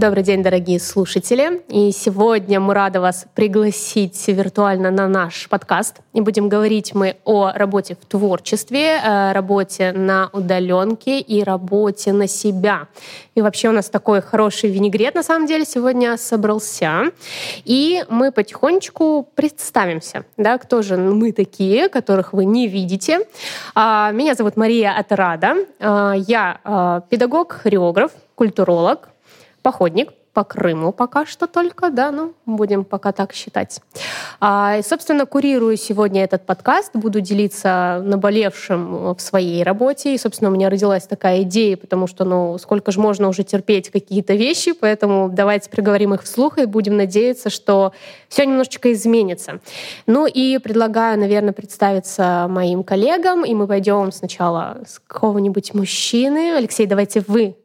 Добрый день, дорогие слушатели. И сегодня мы рады вас пригласить виртуально на наш подкаст. И будем говорить мы о работе в творчестве, работе на удаленке и работе на себя. И вообще у нас такой хороший винегрет на самом деле сегодня собрался. И мы потихонечку представимся, да, кто же мы такие, которых вы не видите. А, меня зовут Мария Атрада. А, я а, педагог, хореограф, культуролог, походник по Крыму пока что только, да, ну, будем пока так считать. А, собственно, курирую сегодня этот подкаст, буду делиться наболевшим в своей работе, и, собственно, у меня родилась такая идея, потому что, ну, сколько же можно уже терпеть какие-то вещи, поэтому давайте приговорим их вслух и будем надеяться, что все немножечко изменится. Ну и предлагаю, наверное, представиться моим коллегам, и мы пойдем сначала с какого-нибудь мужчины. Алексей, давайте вы.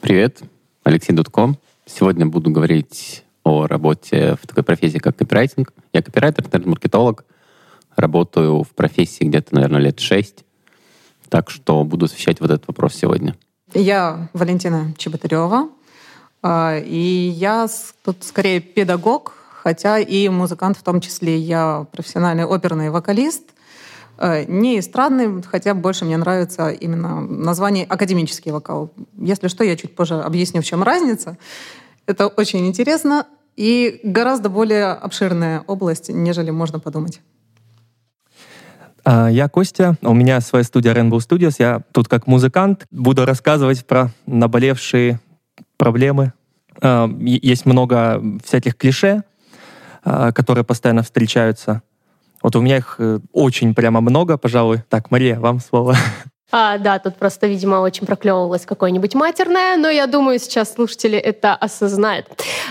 Привет, Алексей Дудко. Сегодня буду говорить о работе в такой профессии, как копирайтинг. Я копирайтер, интернет-маркетолог. Работаю в профессии где-то, наверное, лет шесть. Так что буду освещать вот этот вопрос сегодня. Я Валентина Чеботарева. А, и я тут скорее педагог, хотя и музыкант в том числе. Я профессиональный оперный вокалист — не эстрадный, хотя больше мне нравится именно название академический вокал. Если что, я чуть позже объясню, в чем разница. Это очень интересно и гораздо более обширная область, нежели можно подумать. А, я Костя, у меня своя студия Rainbow Studios. Я тут как музыкант буду рассказывать про наболевшие проблемы. А, есть много всяких клише, а, которые постоянно встречаются. Вот у меня их э, очень прямо много, пожалуй. Так, Мария, вам слово. А, да, тут просто, видимо, очень проклевывалось какое-нибудь матерное, но я думаю, сейчас слушатели это осознают.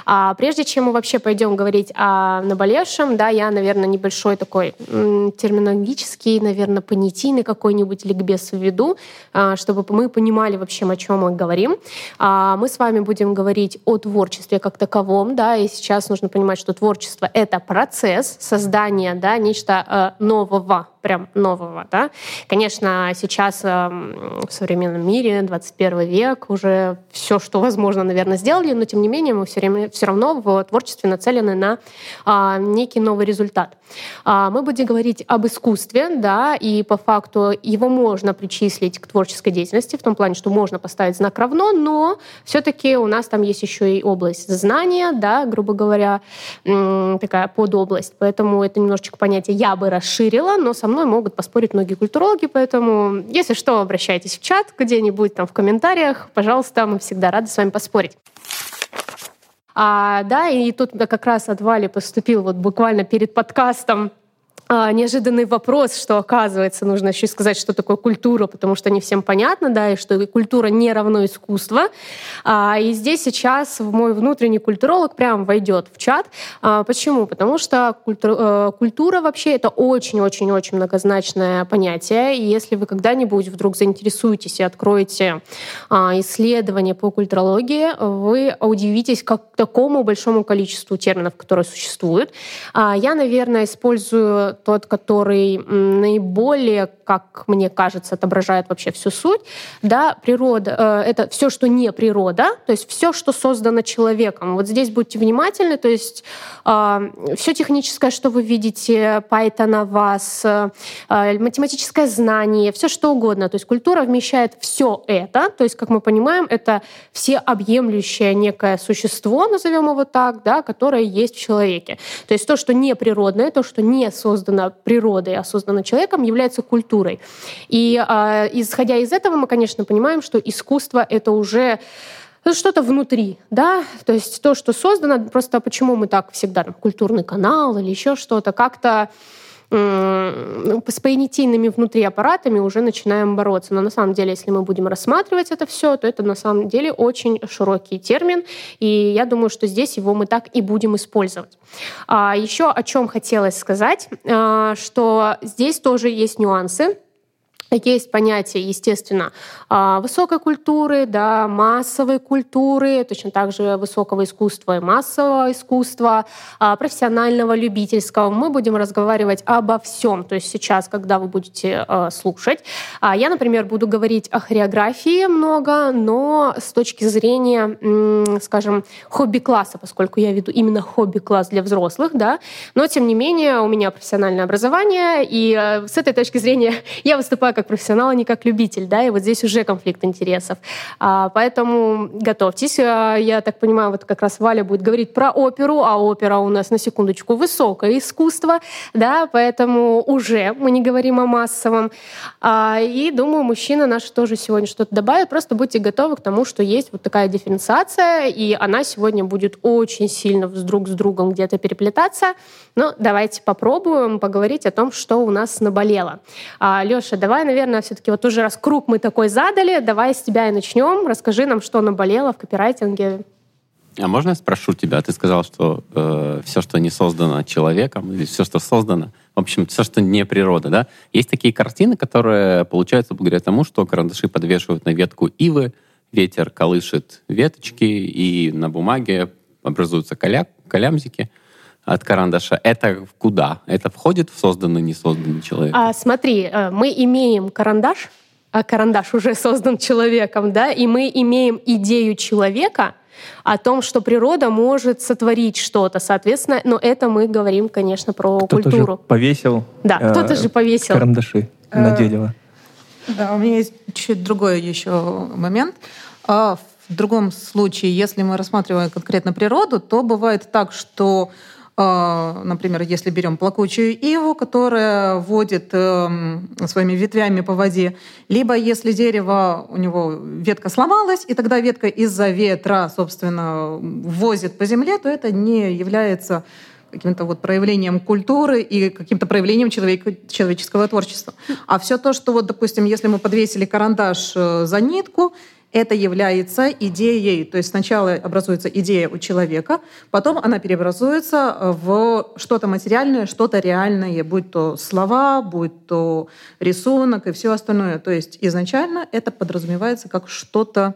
А прежде чем мы вообще пойдем говорить о наболевшем, да, я, наверное, небольшой такой терминологический, наверное, понятийный какой-нибудь ликбез введу, а, чтобы мы понимали вообще, о чем мы говорим. А, мы с вами будем говорить о творчестве как таковом, да, и сейчас нужно понимать, что творчество — это процесс создания, да, нечто э, нового, прям нового, да. Конечно, сейчас э, в современном мире, 21 век, уже все, что возможно, наверное, сделали, но тем не менее мы все, время, все равно в творчестве нацелены на а, некий новый результат. А, мы будем говорить об искусстве, да, и по факту его можно причислить к творческой деятельности, в том плане, что можно поставить знак равно, но все-таки у нас там есть еще и область знания, да, грубо говоря, такая подобласть. Поэтому это немножечко понятие я бы расширила, но со мной могут поспорить многие культурологи, поэтому, если что, обращайтесь в чат где-нибудь там в комментариях, пожалуйста, мы всегда рады с вами поспорить. А, да, и тут как раз от Вали поступил вот буквально перед подкастом а, неожиданный вопрос, что оказывается нужно еще сказать, что такое культура, потому что не всем понятно, да, и что культура не равно искусство. А, и здесь сейчас в мой внутренний культуролог прям войдет в чат. А, почему? Потому что культура, э, культура вообще это очень-очень-очень многозначное понятие. И если вы когда-нибудь вдруг заинтересуетесь и откроете исследования по культурологии, вы удивитесь как такому большому количеству терминов, которые существуют. Я, наверное, использую тот, который наиболее, как мне кажется, отображает вообще всю суть. Да, природа э, — это все, что не природа, то есть все, что создано человеком. Вот здесь будьте внимательны, то есть э, все техническое, что вы видите, Python, вас, э, математическое знание, все что угодно. То есть культура вмещает все это, то есть, как мы понимаем, это всеобъемлющее некое существо, назовем его так, да, которое есть в человеке. То есть то, что не природное, то, что не создано создано природой, а создано человеком, является культурой. И э, исходя из этого мы, конечно, понимаем, что искусство — это уже что-то внутри, да, то есть то, что создано, просто почему мы так всегда, там, культурный канал или еще что-то, как-то ну, с понятийными внутри аппаратами уже начинаем бороться. Но на самом деле, если мы будем рассматривать это все, то это на самом деле очень широкий термин, и я думаю, что здесь его мы так и будем использовать. А еще о чем хотелось сказать, а, что здесь тоже есть нюансы, есть понятие, естественно, а, высокой культуры, да, массовой культуры, точно так же высокого искусства и массового искусства, а, профессионального, любительского. Мы будем разговаривать обо всем. То есть сейчас, когда вы будете а, слушать, я, например, буду говорить о хореографии много, но с точки зрения, скажем, хобби-класса, поскольку я веду именно хобби-класс для взрослых, да, но тем не менее у меня профессиональное образование, и с этой точки зрения я выступаю как как профессионал, а не как любитель, да, и вот здесь уже конфликт интересов. А, поэтому готовьтесь. А, я так понимаю, вот как раз Валя будет говорить про оперу, а опера у нас, на секундочку, высокое искусство, да, поэтому уже мы не говорим о массовом. А, и думаю, мужчина наш тоже сегодня что-то добавит. Просто будьте готовы к тому, что есть вот такая дифференциация, и она сегодня будет очень сильно друг с другом где-то переплетаться. Но давайте попробуем поговорить о том, что у нас наболело. А, Леша, давай, наверное, все-таки вот уже раз круг мы такой задали, давай с тебя и начнем. Расскажи нам, что наболело в копирайтинге. А можно я спрошу тебя? Ты сказал, что э, все, что не создано человеком, или все, что создано, в общем, все, что не природа, да? Есть такие картины, которые получаются благодаря тому, что карандаши подвешивают на ветку ивы, ветер колышет веточки, и на бумаге образуются коля, колямзики от карандаша, это куда? Это входит в созданный, не созданный человек? А, смотри, э, мы имеем карандаш, а карандаш уже создан человеком, да, и мы имеем идею человека о том, что природа может сотворить что-то, соответственно, но это мы говорим, конечно, про кто-то культуру. Же повесил. Да, э, кто-то же повесил карандаши на э, дерево. Да, у меня есть чуть другой еще момент. А в другом случае, если мы рассматриваем конкретно природу, то бывает так, что например, если берем плакучую иву, которая водит эм, своими ветвями по воде, либо если дерево, у него ветка сломалась, и тогда ветка из-за ветра, собственно, возит по земле, то это не является каким-то вот проявлением культуры и каким-то проявлением человека, человеческого творчества. А все то, что вот, допустим, если мы подвесили карандаш э, за нитку, это является идеей. То есть сначала образуется идея у человека, потом она преобразуется в что-то материальное, что-то реальное, будь то слова, будь то рисунок и все остальное. То есть изначально это подразумевается как что-то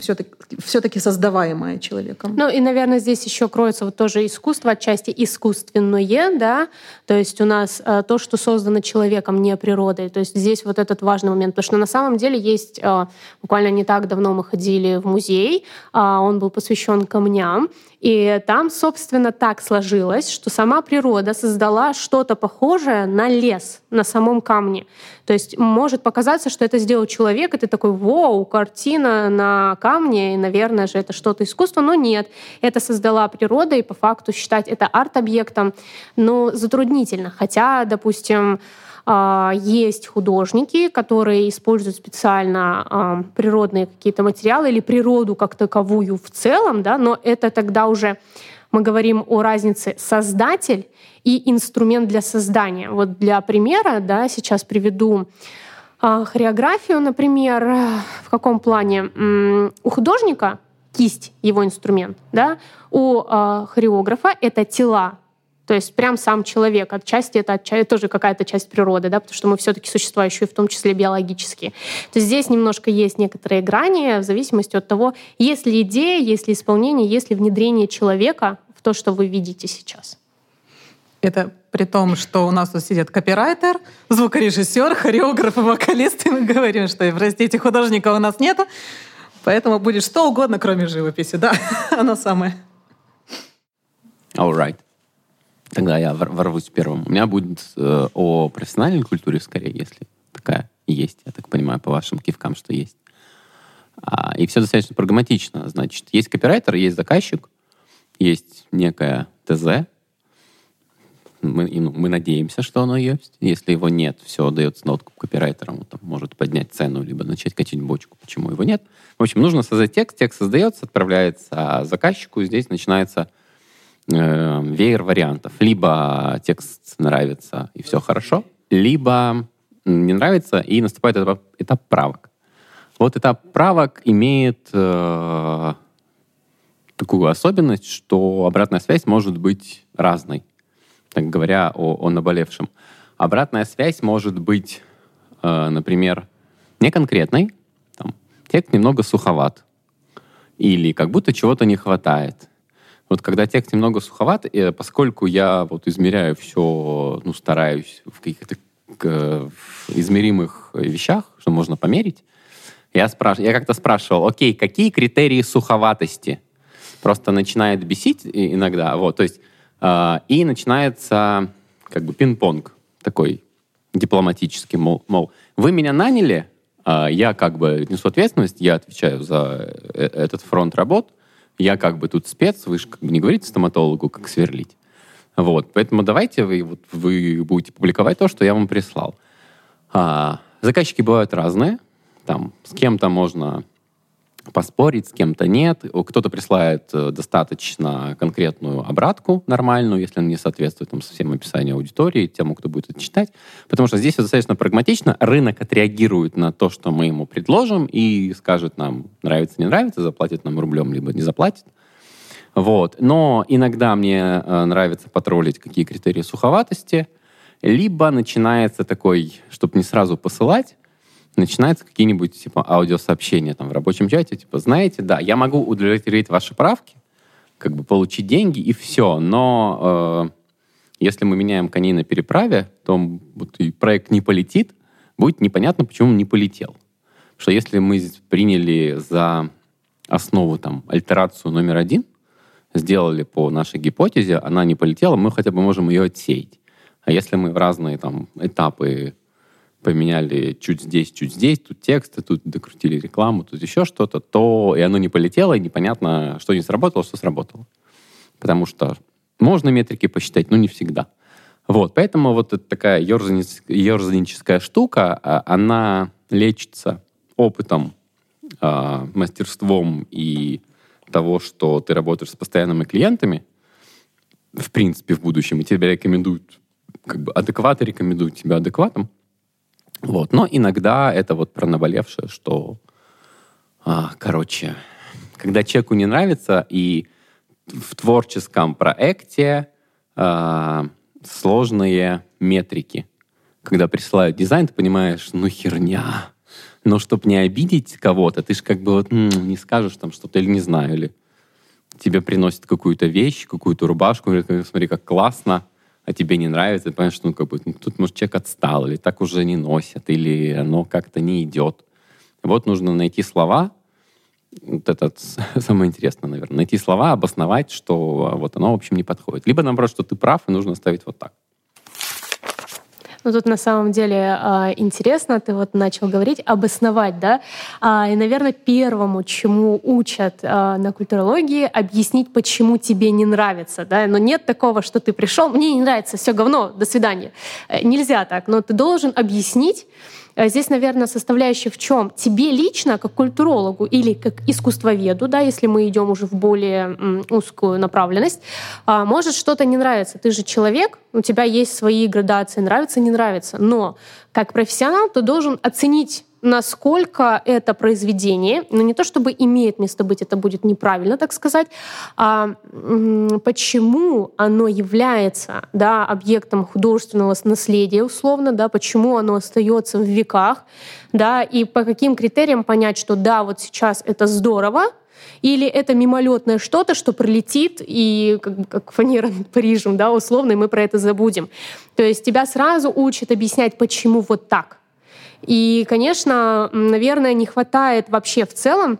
все-таки, все-таки создаваемое человеком. Ну и, наверное, здесь еще кроется вот тоже искусство, отчасти искусственное, да, то есть у нас э, то, что создано человеком, не природой. То есть здесь вот этот важный момент, потому что на самом деле есть, э, буквально не так давно мы ходили в музей, э, он был посвящен камням, и там, собственно, так сложилось, что сама природа создала что-то похожее на лес на самом камне. То есть может показаться, что это сделал человек, и ты такой, вау, картина на камне, и, наверное же, это что-то искусство, но нет. Это создала природа, и по факту считать это арт-объектом, ну, затруднительно. Хотя, допустим, есть художники, которые используют специально а, природные какие-то материалы или природу как таковую в целом, да, но это тогда уже мы говорим о разнице создатель и инструмент для создания. Вот для примера, да, сейчас приведу а, хореографию, например, в каком плане у художника кисть его инструмент, да, у хореографа это тела то есть прям сам человек, отчасти это отчасти, тоже какая-то часть природы, да, потому что мы все-таки существа еще и в том числе биологические. То есть здесь немножко есть некоторые грани в зависимости от того, есть ли идея, есть ли исполнение, есть ли внедрение человека в то, что вы видите сейчас. Это при том, что у нас тут сидит копирайтер, звукорежиссер, хореограф и вокалист, и мы говорим, что, простите, художника у нас нету, поэтому будет что угодно, кроме живописи, да, оно самое. All right. Тогда я ворвусь первым. У меня будет э, о профессиональной культуре, скорее, если такая есть. Я так понимаю, по вашим кивкам, что есть. А, и все достаточно прагматично. Значит, есть копирайтер, есть заказчик, есть некая ТЗ. Мы, ну, мы надеемся, что оно есть. Если его нет, все дается на откуп копирайтерам. Он там может поднять цену, либо начать качать бочку. Почему его нет? В общем, нужно создать текст. Текст создается, отправляется заказчику. Здесь начинается э, веер вариантов. Либо текст нравится и все хорошо, либо не нравится и наступает этап, этап правок. Вот этап правок имеет э, такую особенность, что обратная связь может быть разной, так говоря о, о наболевшем. Обратная связь может быть э, например, не конкретной, там, текст немного суховат, или как будто чего-то не хватает. Вот когда текст немного суховат, э, поскольку я вот измеряю все, ну, стараюсь в каких-то измеримых вещах, что можно померить, я, спраш... я как-то спрашивал, окей, какие критерии суховатости? Просто начинает бесить иногда, вот, то есть, э, и начинается как бы пинг-понг такой дипломатический, мол, мол, вы меня наняли, э, я как бы несу ответственность, я отвечаю за э, этот фронт работ, я как бы тут спец, вы же как бы не говорите стоматологу, как сверлить. Вот, поэтому давайте вы, вот, вы будете публиковать то, что я вам прислал. А, заказчики бывают разные, там с кем-то можно поспорить, с кем-то нет. Кто-то присылает э, достаточно конкретную обратку нормальную, если она не соответствует там, совсем описанию аудитории, тему, кто будет это читать. Потому что здесь достаточно прагматично. Рынок отреагирует на то, что мы ему предложим, и скажет нам, нравится, не нравится, заплатит нам рублем, либо не заплатит. Вот. Но иногда мне э, нравится потроллить, какие критерии суховатости, либо начинается такой, чтобы не сразу посылать, начинаются какие-нибудь типа аудиосообщения там в рабочем чате, типа, знаете, да, я могу удовлетворить ваши правки, как бы получить деньги и все, но э, если мы меняем коней на переправе, то вот, и проект не полетит, будет непонятно, почему он не полетел. что если мы приняли за основу там альтерацию номер один, сделали по нашей гипотезе, она не полетела, мы хотя бы можем ее отсеять. А если мы в разные там этапы поменяли чуть здесь, чуть здесь, тут тексты, тут докрутили рекламу, тут еще что-то, то и оно не полетело, и непонятно, что не сработало, что сработало. Потому что можно метрики посчитать, но не всегда. Вот, поэтому вот эта такая ерзаническая штука, а, она лечится опытом, а, мастерством и того, что ты работаешь с постоянными клиентами, в принципе, в будущем, и тебя рекомендуют, как бы адекваты рекомендуют тебя адекватом, вот. Но иногда это вот про наболевшее, что, а, короче, когда человеку не нравится, и в творческом проекте а, сложные метрики. Когда присылают дизайн, ты понимаешь, ну херня. Но чтобы не обидеть кого-то, ты же как бы вот м-м, не скажешь там что-то или не знаю, или тебе приносят какую-то вещь, какую-то рубашку, говорят, смотри, как классно, а тебе не нравится, ты понимаешь, что ну, как бы, ну, тут, может, человек отстал, или так уже не носят, или оно как-то не идет. Вот нужно найти слова, вот это самое интересное, наверное, найти слова, обосновать, что вот оно, в общем, не подходит. Либо, наоборот, что ты прав, и нужно ставить вот так. Ну, тут на самом деле а, интересно, ты вот начал говорить, обосновать, да, а, и, наверное, первому, чему учат а, на культурологии, объяснить, почему тебе не нравится, да, но нет такого, что ты пришел, мне не нравится, все говно, до свидания. Э, нельзя так, но ты должен объяснить, здесь, наверное, составляющая в чем? Тебе лично, как культурологу или как искусствоведу, да, если мы идем уже в более узкую направленность, а, может что-то не нравится. Ты же человек, у тебя есть свои градации, нравится, не нравится. Но как профессионал ты должен оценить насколько это произведение, ну не то чтобы имеет место быть, это будет неправильно так сказать, а почему оно является да, объектом художественного наследия условно, да, почему оно остается в веках, да, и по каким критериям понять, что да, вот сейчас это здорово, или это мимолетное что-то, что пролетит, и как, как фанера над Парижем, да, условно, и мы про это забудем. То есть тебя сразу учат объяснять, почему вот так. И, конечно, наверное, не хватает вообще в целом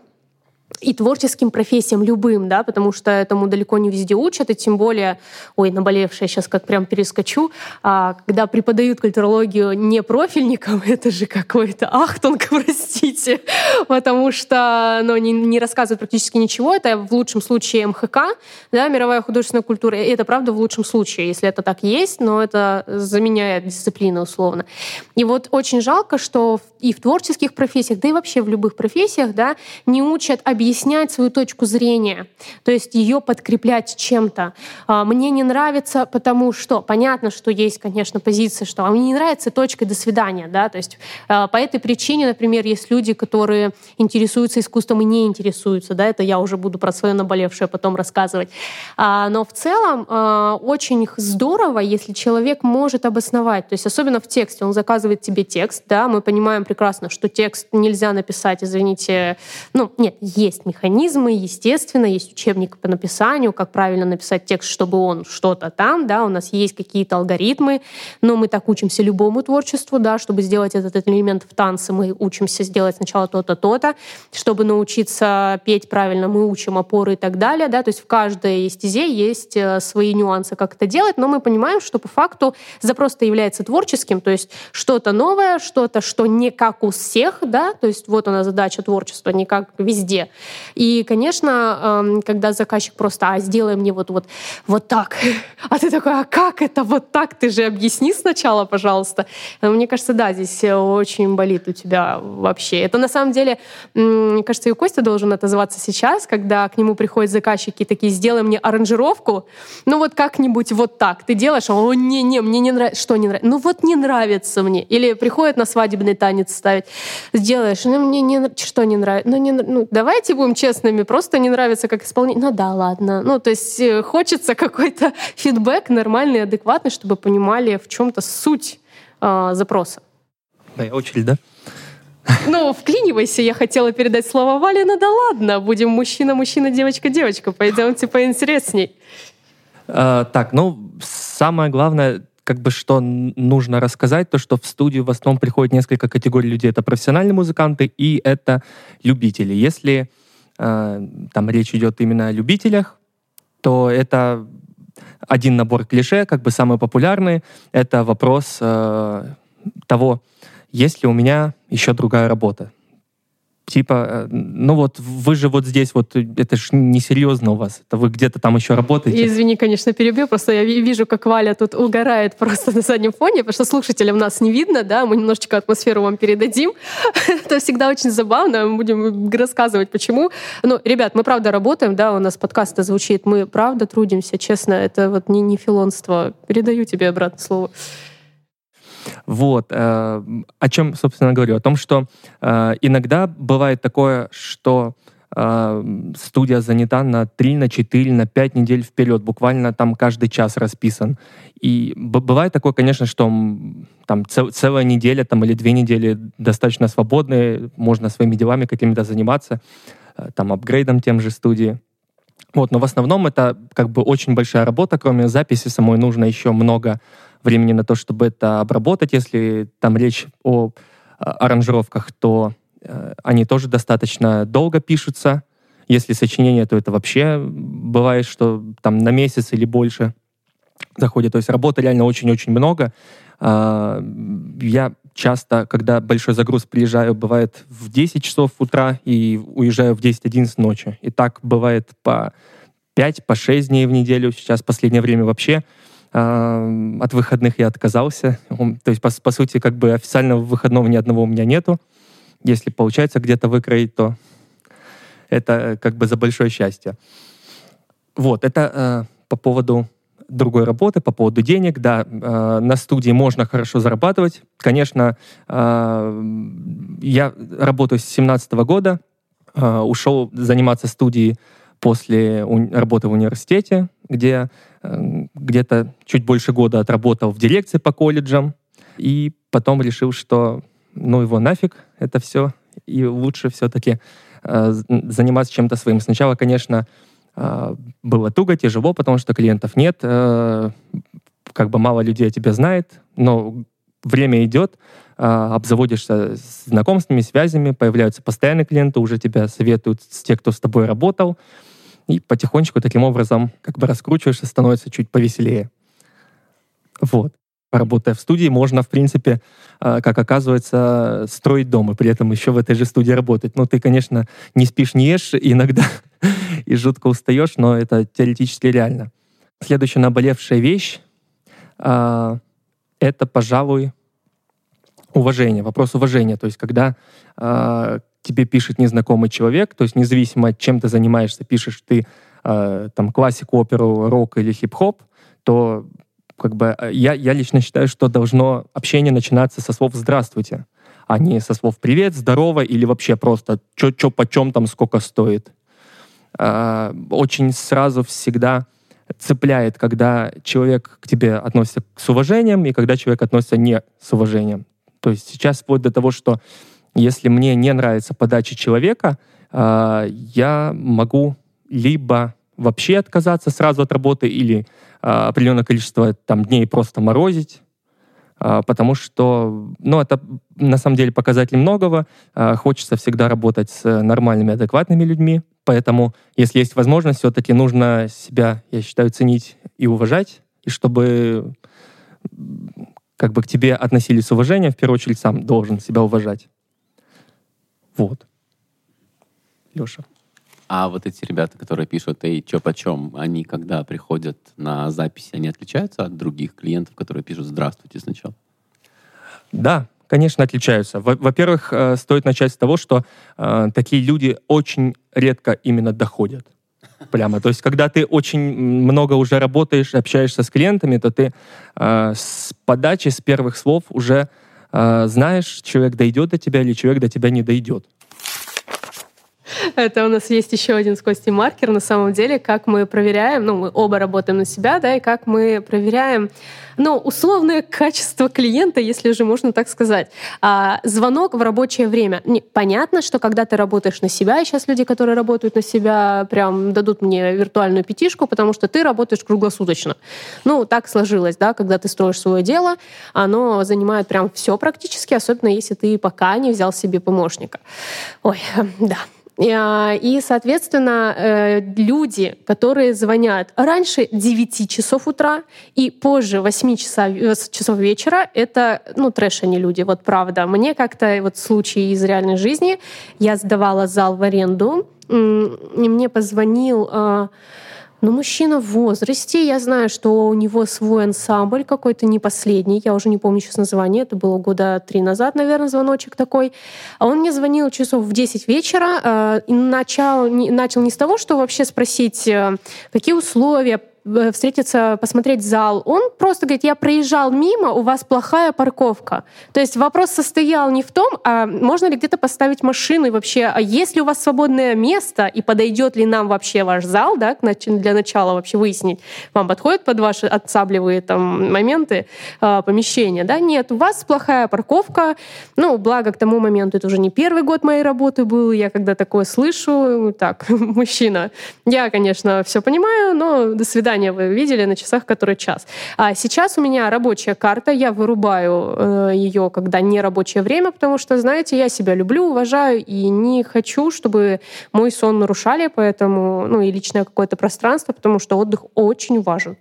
и творческим профессиям любым, да, потому что этому далеко не везде учат, и тем более, ой, наболевшая сейчас как прям перескочу, а, когда преподают культурологию не профильникам, это же какой-то ахтунг, простите, потому что ну, не, не рассказывают практически ничего, это в лучшем случае МХК, да, мировая художественная культура, и это правда в лучшем случае, если это так есть, но это заменяет дисциплину условно. И вот очень жалко, что и в творческих профессиях, да и вообще в любых профессиях, да, не учат объяснять свою точку зрения, то есть ее подкреплять чем-то. А, мне не нравится, потому что понятно, что есть, конечно, позиция, что а мне не нравится точка до свидания, да, то есть а, по этой причине, например, есть люди, которые интересуются искусством и не интересуются, да, это я уже буду про свое наболевшее потом рассказывать. Но в целом очень здорово, если человек может обосновать, то есть особенно в тексте, он заказывает тебе текст, да, мы понимаем прекрасно, что текст нельзя написать, извините, ну, нет, есть механизмы, естественно, есть учебник по написанию, как правильно написать текст, чтобы он что-то там, да, у нас есть какие-то алгоритмы, но мы так учимся любому творчеству, да, чтобы сделать этот элемент в танце, мы учимся сделать сначала то-то, то-то, чтобы научиться петь правильно, мы учим опоры и так далее, да, то есть в каждой стезе есть э, свои нюансы, как это делать, но мы понимаем, что по факту запрос-то является творческим, то есть что-то новое, что-то, что не как у всех, да, то есть вот она задача творчества, не как везде. И, конечно, эм, когда заказчик просто, а сделай мне вот, вот, вот так, а ты такой, а как это вот так, ты же объясни сначала, пожалуйста. Э, мне кажется, да, здесь очень болит у тебя вообще. Это на самом деле, мне кажется, и Костя должен отозваться сейчас, когда к нему приходят заказчики такие, сделай мне аранжировку, ну вот как-нибудь вот так. Ты делаешь, а он, не-не, мне не нравится. Что не нравится? Ну вот не нравится мне. Или приходит на свадебный танец ставить, сделаешь, ну мне не, что не нравится? Ну, не, ну давайте будем честными, просто не нравится как исполнение. Ну да, ладно. Ну то есть э, хочется какой-то фидбэк нормальный, адекватный, чтобы понимали в чем-то суть э, запроса. Да, очередь, да? Ну, вклинивайся, я хотела передать слово Вале, но да ладно, будем мужчина, мужчина, девочка, девочка, пойдемте поинтересней. А, так, ну, самое главное, как бы что нужно рассказать, то что в студию в основном приходит несколько категорий людей. Это профессиональные музыканты и это любители. Если э, там речь идет именно о любителях, то это один набор клише, как бы самый популярный. Это вопрос э, того, есть ли у меня еще другая работа типа, э, ну вот вы же вот здесь вот, это ж несерьезно у вас, это вы где-то там еще работаете. Извини, конечно, перебью, просто я вижу, как Валя тут угорает просто на заднем фоне, потому что слушателям нас не видно, да, мы немножечко атмосферу вам передадим. это всегда очень забавно, мы будем рассказывать, почему. Ну, ребят, мы правда работаем, да, у нас подкаст звучит, мы правда трудимся, честно, это вот не, не филонство. Передаю тебе обратно слово. Вот. Э, о чем, собственно, говорю? О том, что э, иногда бывает такое, что э, студия занята на 3, на 4, на 5 недель вперед, буквально там каждый час расписан. И бывает такое, конечно, что там цел, целая неделя там, или две недели достаточно свободные, можно своими делами какими-то заниматься, там, апгрейдом тем же студии. Вот, но в основном это как бы очень большая работа, кроме записи самой нужно еще много времени на то, чтобы это обработать. Если там речь о а, аранжировках, то э, они тоже достаточно долго пишутся. Если сочинение, то это вообще бывает, что там на месяц или больше заходит. То есть работы реально очень-очень много. Э, я часто, когда большой загруз приезжаю, бывает в 10 часов утра и уезжаю в 10-11 ночи. И так бывает по 5, по 6 дней в неделю. Сейчас в последнее время вообще от выходных я отказался. То есть, по, по сути, как бы официального выходного ни одного у меня нету. Если получается где-то выкроить, то это как бы за большое счастье. Вот, это э, по поводу другой работы, по поводу денег. Да, э, на студии можно хорошо зарабатывать. Конечно, э, я работаю с 17 года, э, ушел заниматься студией после работы в университете, где э, где-то чуть больше года отработал в дирекции по колледжам, и потом решил, что ну его нафиг это все, и лучше все-таки э, заниматься чем-то своим. Сначала, конечно, э, было туго, тяжело, потому что клиентов нет, э, как бы мало людей о тебе знает, но время идет, э, обзаводишься знакомствами, связями, появляются постоянные клиенты, уже тебя советуют те, кто с тобой работал, и потихонечку таким образом как бы раскручиваешься, становится чуть повеселее. Вот. Работая в студии, можно, в принципе, а, как оказывается, строить дом, и при этом еще в этой же студии работать. Ну, ты, конечно, не спишь, не ешь иногда и жутко устаешь, но это теоретически реально. Следующая наболевшая вещь а, это, пожалуй, уважение, вопрос уважения. То есть когда э, тебе пишет незнакомый человек, то есть независимо от чем ты занимаешься, пишешь ты э, там классику, оперу, рок или хип-хоп, то как бы я, я лично считаю, что должно общение начинаться со слов «здравствуйте», а не со слов «привет», «здорово» или вообще просто «чё, чё почем там, сколько стоит». Э, очень сразу всегда цепляет, когда человек к тебе относится с уважением и когда человек относится не с уважением. То есть сейчас вплоть до того, что если мне не нравится подача человека, э, я могу либо вообще отказаться сразу от работы или э, определенное количество там, дней просто морозить, э, потому что ну, это на самом деле показатель многого. Хочется всегда работать с нормальными, адекватными людьми. Поэтому, если есть возможность, все-таки нужно себя, я считаю, ценить и уважать, и чтобы как бы к тебе относились с уважением, в первую очередь сам должен себя уважать. Вот. Леша. А вот эти ребята, которые пишут «Эй, чё почем», они когда приходят на запись, они отличаются от других клиентов, которые пишут «Здравствуйте» сначала? Да, конечно, отличаются. Во-первых, э, стоит начать с того, что э, такие люди очень редко именно доходят. Прямо. То есть, когда ты очень много уже работаешь, общаешься с клиентами, то ты э, с подачи, с первых слов уже знаешь, человек дойдет до тебя или человек до тебя не дойдет. Это у нас есть еще один с Костей маркер, на самом деле, как мы проверяем, ну, мы оба работаем на себя, да, и как мы проверяем, ну, условное качество клиента, если же можно так сказать. А, звонок в рабочее время. Не, понятно, что когда ты работаешь на себя, и сейчас люди, которые работают на себя, прям дадут мне виртуальную пятишку, потому что ты работаешь круглосуточно. Ну, так сложилось, да, когда ты строишь свое дело, оно занимает прям все практически, особенно если ты пока не взял себе помощника. Ой, да. А, и, соответственно, э, люди, которые звонят раньше 9 часов утра и позже 8 часов, э, часов вечера, это, ну, трэш они люди, вот правда. Мне как-то вот случай из реальной жизни, я сдавала зал в аренду, и мне позвонил а, но мужчина в возрасте, я знаю, что у него свой ансамбль какой-то не последний, я уже не помню сейчас название, это было года три назад, наверное, звоночек такой. А он мне звонил часов в 10 вечера э, и начал, не, начал не с того, что вообще спросить, э, какие условия, встретиться, посмотреть зал. Он просто говорит, я проезжал мимо, у вас плохая парковка. То есть вопрос состоял не в том, а можно ли где-то поставить машину и вообще, а есть ли у вас свободное место и подойдет ли нам вообще ваш зал, да, для начала вообще выяснить, вам подходит под ваши отцабливые там моменты э, помещения, да? Нет, у вас плохая парковка. Ну, благо к тому моменту это уже не первый год моей работы был, я когда такое слышу, так, мужчина, я, конечно, все понимаю, но до свидания расписание вы видели на часах, который час. А сейчас у меня рабочая карта, я вырубаю э, ее, когда не рабочее время, потому что, знаете, я себя люблю, уважаю и не хочу, чтобы мой сон нарушали, поэтому, ну и личное какое-то пространство, потому что отдых очень важен.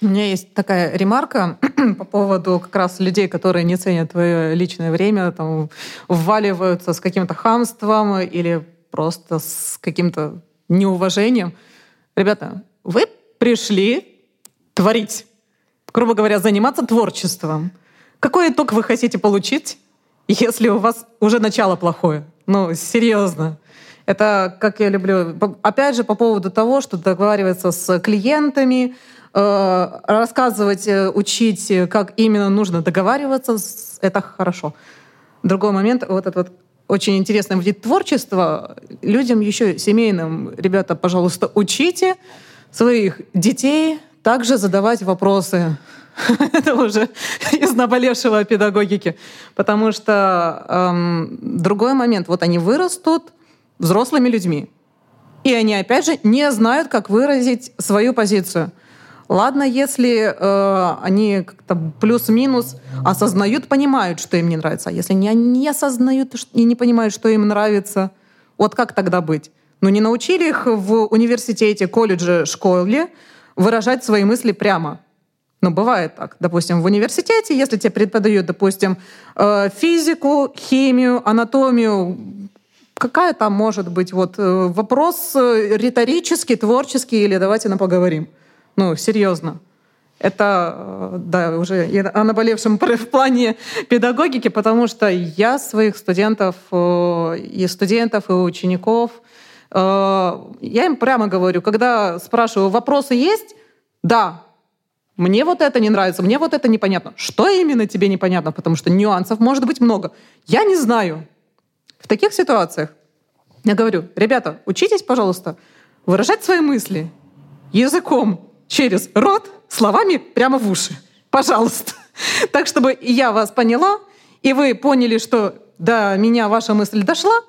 У меня есть такая ремарка по поводу как раз людей, которые не ценят твое личное время, там, вваливаются с каким-то хамством или просто с каким-то неуважением. Ребята, вы пришли творить, грубо говоря, заниматься творчеством. Какой итог вы хотите получить, если у вас уже начало плохое? Ну, серьезно. Это, как я люблю, опять же, по поводу того, что договариваться с клиентами, э, рассказывать, э, учить, как именно нужно договариваться, это хорошо. Другой момент, вот этот вот очень интересный вид творчества. Людям еще семейным, ребята, пожалуйста, учите, своих детей также задавать вопросы. Это уже из наболевшего педагогики. Потому что эм, другой момент. Вот они вырастут взрослыми людьми. И они, опять же, не знают, как выразить свою позицию. Ладно, если э, они как-то плюс-минус осознают, понимают, что им не нравится. А если не, не осознают и не понимают, что им нравится, вот как тогда быть? Но не научили их в университете, колледже, школе выражать свои мысли прямо. Ну, бывает так. Допустим, в университете, если тебе преподают, допустим, э, физику, химию, анатомию, какая там может быть вот э, вопрос э, риторический, творческий, или давайте на поговорим. Ну, серьезно. Это, да, уже о наболевшем в плане педагогики, потому что я своих студентов и студентов, и учеников, я им прямо говорю, когда спрашиваю, вопросы есть? Да. Мне вот это не нравится, мне вот это непонятно. Что именно тебе непонятно? Потому что нюансов может быть много. Я не знаю. В таких ситуациях я говорю, ребята, учитесь, пожалуйста, выражать свои мысли языком через рот, словами прямо в уши. Пожалуйста. Так, чтобы я вас поняла, и вы поняли, что до меня ваша мысль дошла,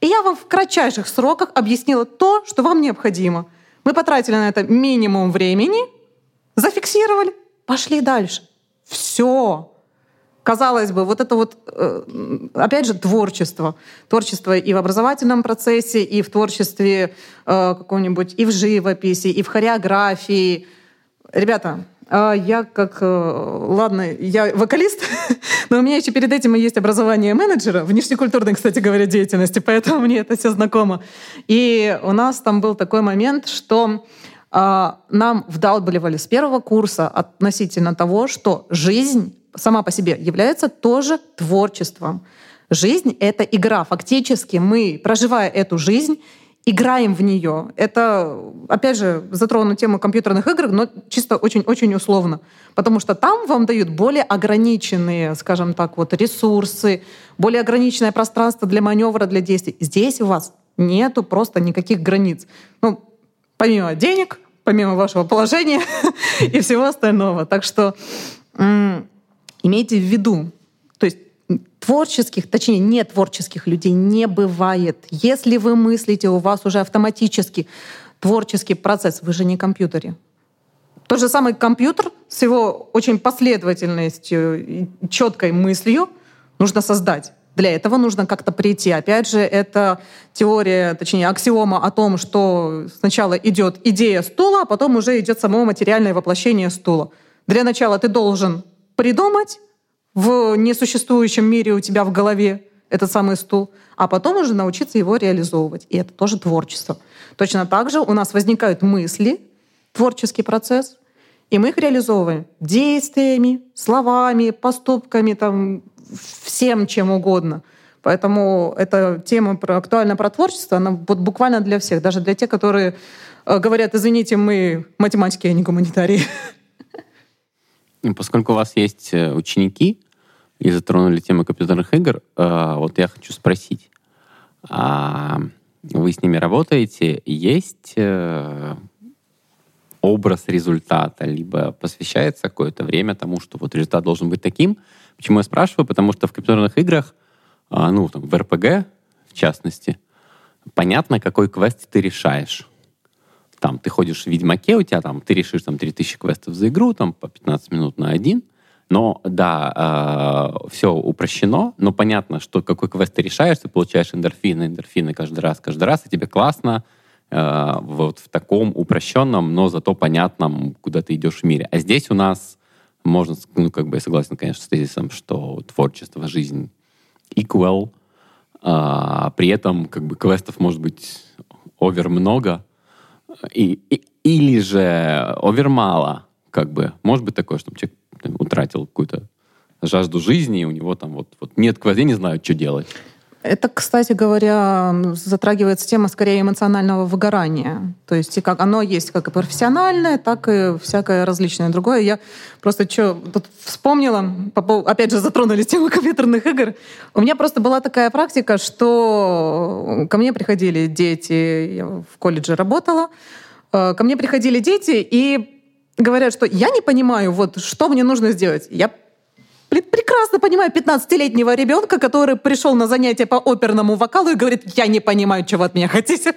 и я вам в кратчайших сроках объяснила то, что вам необходимо. Мы потратили на это минимум времени, зафиксировали, пошли дальше. Все казалось бы, вот это вот, э, опять же, творчество. Творчество и в образовательном процессе, и в творчестве э, каком-нибудь, и в живописи, и в хореографии. Ребята, я как, э, ладно, я вокалист, но у меня еще перед этим и есть образование менеджера, внешнекультурной, кстати говоря, деятельности, поэтому мне это все знакомо. И у нас там был такой момент, что а, нам вдалбливали с первого курса относительно того, что жизнь сама по себе является тоже творчеством. Жизнь — это игра. Фактически мы, проживая эту жизнь, играем в нее. Это, опять же, затрону тему компьютерных игр, но чисто очень-очень условно. Потому что там вам дают более ограниченные, скажем так, вот ресурсы, более ограниченное пространство для маневра, для действий. Здесь у вас нету просто никаких границ. Ну, помимо денег, помимо вашего положения и всего остального. Так что Имейте в виду, творческих, точнее, не творческих людей не бывает. Если вы мыслите, у вас уже автоматически творческий процесс, вы же не компьютере. Тот же самый компьютер с его очень последовательностью, четкой мыслью нужно создать. Для этого нужно как-то прийти. Опять же, это теория, точнее, аксиома о том, что сначала идет идея стула, а потом уже идет само материальное воплощение стула. Для начала ты должен придумать в несуществующем мире у тебя в голове этот самый стул, а потом уже научиться его реализовывать. И это тоже творчество. Точно так же у нас возникают мысли, творческий процесс, и мы их реализовываем действиями, словами, поступками, там, всем чем угодно. Поэтому эта тема про, актуальна про творчество, она вот буквально для всех, даже для тех, которые э, говорят, извините, мы математики, а не гуманитарии. Поскольку у вас есть э, ученики и затронули тему компьютерных игр, э, вот я хочу спросить, а вы с ними работаете? Есть э, образ результата, либо посвящается какое-то время тому, что вот результат должен быть таким? Почему я спрашиваю? Потому что в компьютерных играх, ну, там, в РПГ, в частности, понятно, какой квест ты решаешь там ты ходишь в Ведьмаке, у тебя там, ты решишь там 3000 квестов за игру, там по 15 минут на один, но да, э, все упрощено, но понятно, что какой квест ты решаешь, ты получаешь эндорфины, эндорфины каждый раз, каждый раз, и тебе классно э, вот в таком упрощенном, но зато понятном, куда ты идешь в мире. А здесь у нас можно, ну, как бы я согласен, конечно, с тезисом, что творчество, жизнь equal, а, при этом как бы квестов может быть овер много, и, и, или же овермало, как бы. Может быть такое, чтобы человек утратил какую-то жажду жизни, и у него там вот, вот нет квази, не знают, что делать. Это, кстати говоря, затрагивается тема скорее эмоционального выгорания. То есть и как оно есть как и профессиональное, так и всякое различное другое. Я просто что тут вспомнила, опять же затронули тему компьютерных игр. У меня просто была такая практика, что ко мне приходили дети, я в колледже работала, э, ко мне приходили дети и говорят, что я не понимаю, вот что мне нужно сделать. Я прекрасно понимаю 15-летнего ребенка, который пришел на занятие по оперному вокалу и говорит, я не понимаю, чего от меня хотите.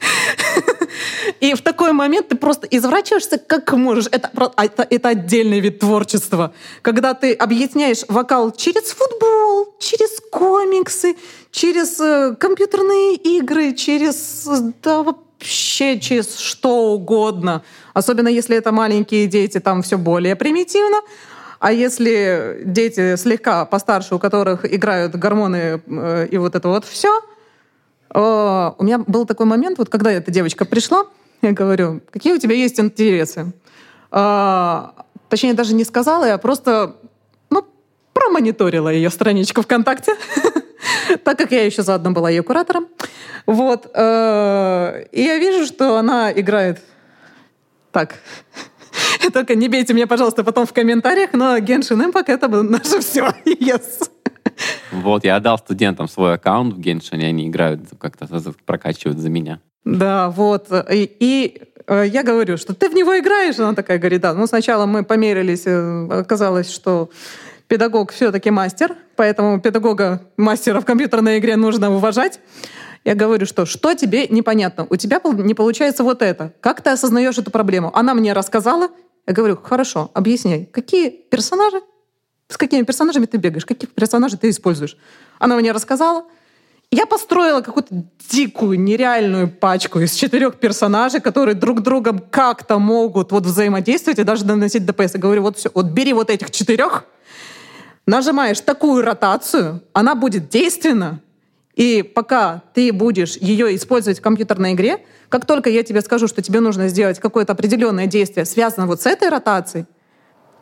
И в такой момент ты просто извращаешься как можешь. Это, а, это, это отдельный вид творчества. Когда ты объясняешь вокал через футбол, через комиксы, через э, компьютерные игры, через да, вообще через что угодно. Особенно если это маленькие дети, там все более примитивно. А если дети слегка постарше, у которых играют гормоны э, и вот это вот все, э, у меня был такой момент, вот когда эта девочка пришла, я говорю, какие у тебя есть интересы? Э, точнее, даже не сказала, я просто ну, промониторила ее страничку ВКонтакте, так как я еще заодно была ее куратором. Вот. Э, и я вижу, что она играет так. Только не бейте меня, пожалуйста, потом в комментариях, но Genshin Impact — это наше все. Yes. Вот, я отдал студентам свой аккаунт в Genshin, и они играют, как-то прокачивают за меня. Да, вот. И, и э, я говорю, что ты в него играешь? Она такая говорит, да. Ну, сначала мы померились, э, оказалось, что педагог все-таки мастер, поэтому педагога, мастера в компьютерной игре нужно уважать. Я говорю, что что тебе непонятно? У тебя не получается вот это. Как ты осознаешь эту проблему? Она мне рассказала. Я говорю, хорошо, объясняй, какие персонажи, с какими персонажами ты бегаешь, какие персонажи ты используешь. Она мне рассказала. Я построила какую-то дикую, нереальную пачку из четырех персонажей, которые друг другом как-то могут вот взаимодействовать и даже наносить ДПС. Я говорю, вот все, вот бери вот этих четырех, нажимаешь такую ротацию, она будет действенна, и пока ты будешь ее использовать в компьютерной игре, как только я тебе скажу, что тебе нужно сделать какое-то определенное действие, связанное вот с этой ротацией,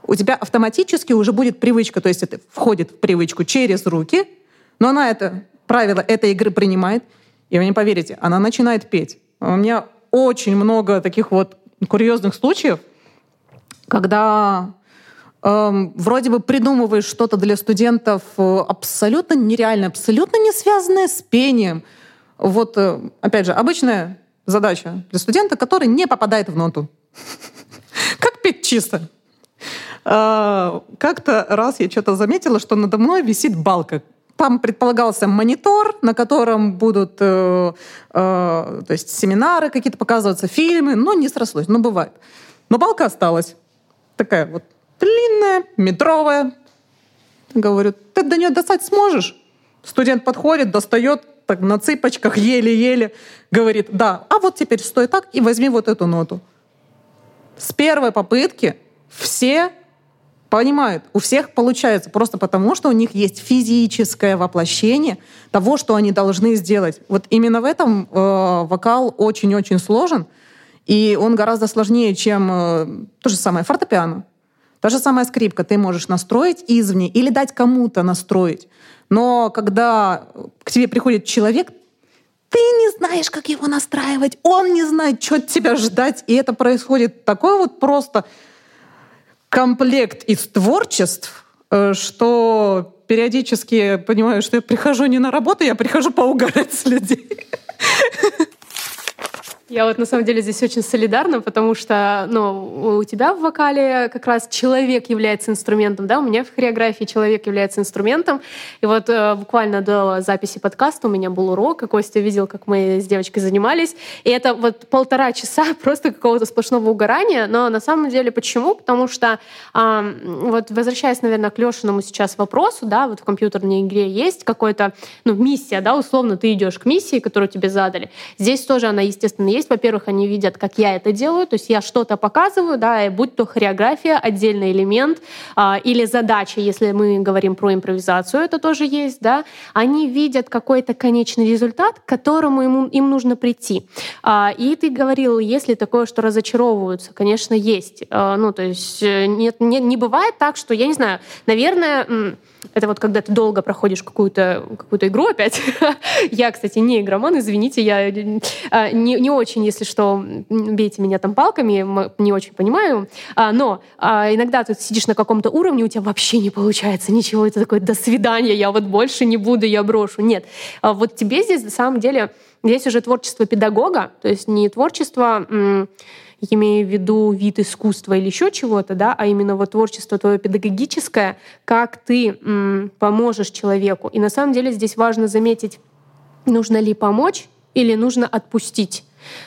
у тебя автоматически уже будет привычка, то есть это входит в привычку через руки, но она это правило этой игры принимает, и вы не поверите, она начинает петь. У меня очень много таких вот курьезных случаев, когда эм, вроде бы придумываешь что-то для студентов э, абсолютно нереальное, абсолютно не связанное с пением. Вот, э, опять же, обычная задача для студента, который не попадает в ноту. Как петь чисто? А, как-то раз я что-то заметила, что надо мной висит балка. Там предполагался монитор, на котором будут э, э, то есть семинары какие-то показываться, фильмы, но не срослось, но бывает. Но балка осталась. Такая вот длинная, метровая. Говорю, ты до нее достать сможешь? Студент подходит, достает так на цыпочках, еле-еле, говорит, да, а вот теперь стой так и возьми вот эту ноту. С первой попытки все понимают, у всех получается просто потому, что у них есть физическое воплощение того, что они должны сделать. Вот именно в этом э, вокал очень-очень сложен, и он гораздо сложнее, чем э, то же самое фортепиано. Та же самая скрипка ты можешь настроить извне или дать кому-то настроить. Но когда к тебе приходит человек, ты не знаешь, как его настраивать, он не знает, что от тебя ждать. И это происходит такой вот просто комплект из творчеств, э, что периодически понимаю, что я прихожу не на работу, я прихожу поугарать с людей. Я вот на самом деле здесь очень солидарна, потому что ну, у тебя в вокале как раз человек является инструментом, да, у меня в хореографии человек является инструментом. И вот э, буквально до записи подкаста у меня был урок, и Костя видел, как мы с девочкой занимались. И это вот полтора часа просто какого-то сплошного угорания. Но на самом деле почему? Потому что э, вот возвращаясь, наверное, к Лешиному сейчас вопросу, да, вот в компьютерной игре есть какая-то ну, миссия, да, условно ты идешь к миссии, которую тебе задали. Здесь тоже она, естественно, есть. Во-первых, они видят, как я это делаю, то есть я что-то показываю, да, и будь то хореография, отдельный элемент, а, или задача, если мы говорим про импровизацию, это тоже есть, да, они видят какой-то конечный результат, к которому им, им нужно прийти. А, и ты говорил, если такое, что разочаровываются, конечно, есть. А, ну, то есть э, нет, не, не бывает так, что, я не знаю, наверное, это вот когда ты долго проходишь какую-то какую игру опять. я, кстати, не игроман, извините, я э, не, не очень, если что, бейте меня там палками, не очень понимаю. А, но а, иногда ты сидишь на каком-то уровне, у тебя вообще не получается ничего, это такое «до свидания, я вот больше не буду, я брошу». Нет. А вот тебе здесь, на самом деле, здесь уже творчество педагога, то есть не творчество имея в виду вид искусства или еще чего-то, да, а именно вот творчество твое педагогическое, как ты м, поможешь человеку. И на самом деле здесь важно заметить, нужно ли помочь или нужно отпустить.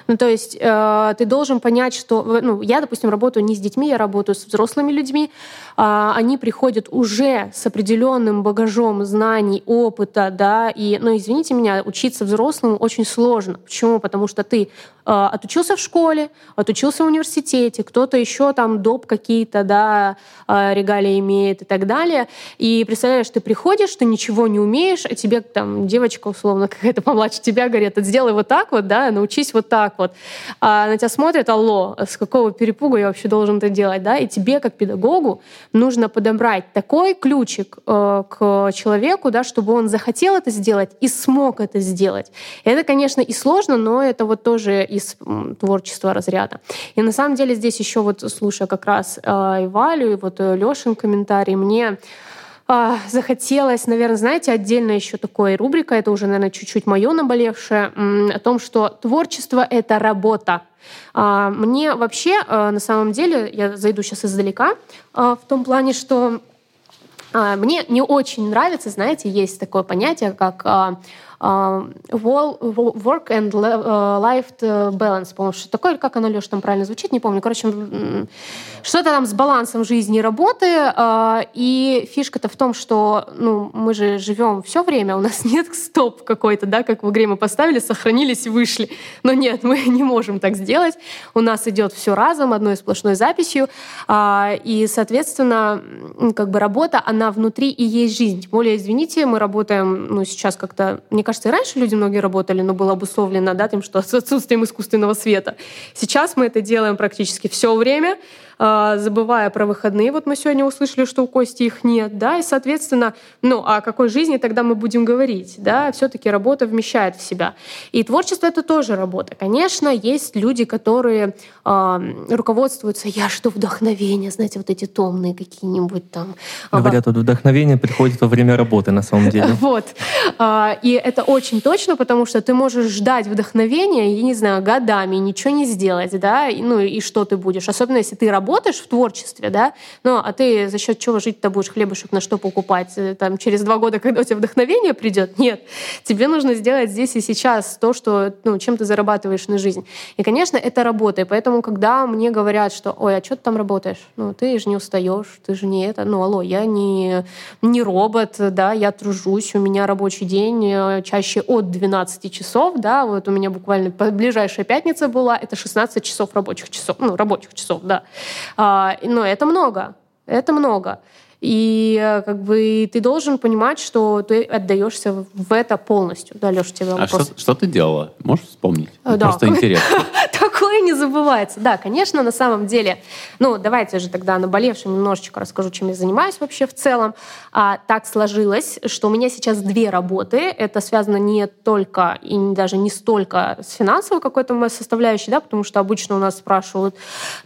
Ну, то есть э, ты должен понять, что... Ну, я, допустим, работаю не с детьми, я работаю с взрослыми людьми. Э, они приходят уже с определенным багажом знаний, опыта, да, и, ну, извините меня, учиться взрослому очень сложно. Почему? Потому что ты э, отучился в школе, отучился в университете, кто-то еще там доп какие-то, да, э, регалии имеет и так далее. И представляешь, ты приходишь, ты ничего не умеешь, а тебе там девочка, условно, какая-то помладше тебя говорит, сделай вот так вот, да, научись вот так вот. А на тебя смотрят, алло, с какого перепуга я вообще должен это делать, да? И тебе, как педагогу, нужно подобрать такой ключик э, к человеку, да, чтобы он захотел это сделать и смог это сделать. Это, конечно, и сложно, но это вот тоже из творчества разряда. И на самом деле здесь еще вот, слушая как раз э, и Валю, и вот э, Лешин комментарий, мне а, захотелось, наверное, знаете, отдельно еще такой рубрика, это уже, наверное, чуть-чуть мое наболевшее, о том, что творчество — это работа. А, мне вообще, а, на самом деле, я зайду сейчас издалека, в том плане, что мне не очень нравится, знаете, есть такое понятие, как work and life balance, по-моему, что такое, как оно, Леш, там правильно звучит, не помню. Короче, что-то там с балансом жизни и работы. А, и фишка-то в том, что ну, мы же живем все время, у нас нет стоп какой-то, да, как в игре мы поставили, сохранились и вышли. Но нет, мы не можем так сделать. У нас идет все разом, одной сплошной записью. А, и, соответственно, как бы работа, она внутри и есть жизнь. Тем более, извините, мы работаем, ну, сейчас как-то, мне кажется, и раньше люди многие работали, но было обусловлено, да, тем, что с отсутствием искусственного света. Сейчас мы это делаем практически все время. А, забывая про выходные. Вот мы сегодня услышали, что у Кости их нет, да, и, соответственно, ну, о какой жизни тогда мы будем говорить, да, все-таки работа вмещает в себя. И творчество — это тоже работа. Конечно, есть люди, которые э, руководствуются «я что вдохновение», знаете, вот эти томные какие-нибудь там. Говорят, вот вдохновение приходит во время работы, на самом деле. Вот. А, и это очень точно, потому что ты можешь ждать вдохновения, я не знаю, годами, ничего не сделать, да, ну и что ты будешь, особенно если ты работаешь работаешь в творчестве, да, ну, а ты за счет чего жить-то будешь хлебушек на что покупать? Э, там, через два года, когда у тебя вдохновение придет? Нет. Тебе нужно сделать здесь и сейчас то, что, ну, чем ты зарабатываешь на жизнь. И, конечно, это работа. И поэтому, когда мне говорят, что, ой, а что ты там работаешь? Ну, ты же не устаешь, ты же не это. Ну, алло, я не, не робот, да, я тружусь, у меня рабочий день э, чаще от 12 часов, да, вот у меня буквально ближайшая пятница была, это 16 часов рабочих часов, ну, рабочих часов, да. А, но это много, это много. И э, как бы ты должен понимать, что ты отдаешься в это полностью. Да, Леша, тебе вопрос. А что, что ты делала? Можешь вспомнить? Да. Просто интересно. Такое не забывается. Да, конечно, на самом деле. Ну, давайте же тогда наболевшим немножечко расскажу, чем я занимаюсь вообще в целом. А, так сложилось, что у меня сейчас две работы. Это связано не только и даже не столько с финансовой какой-то составляющей, да, потому что обычно у нас спрашивают,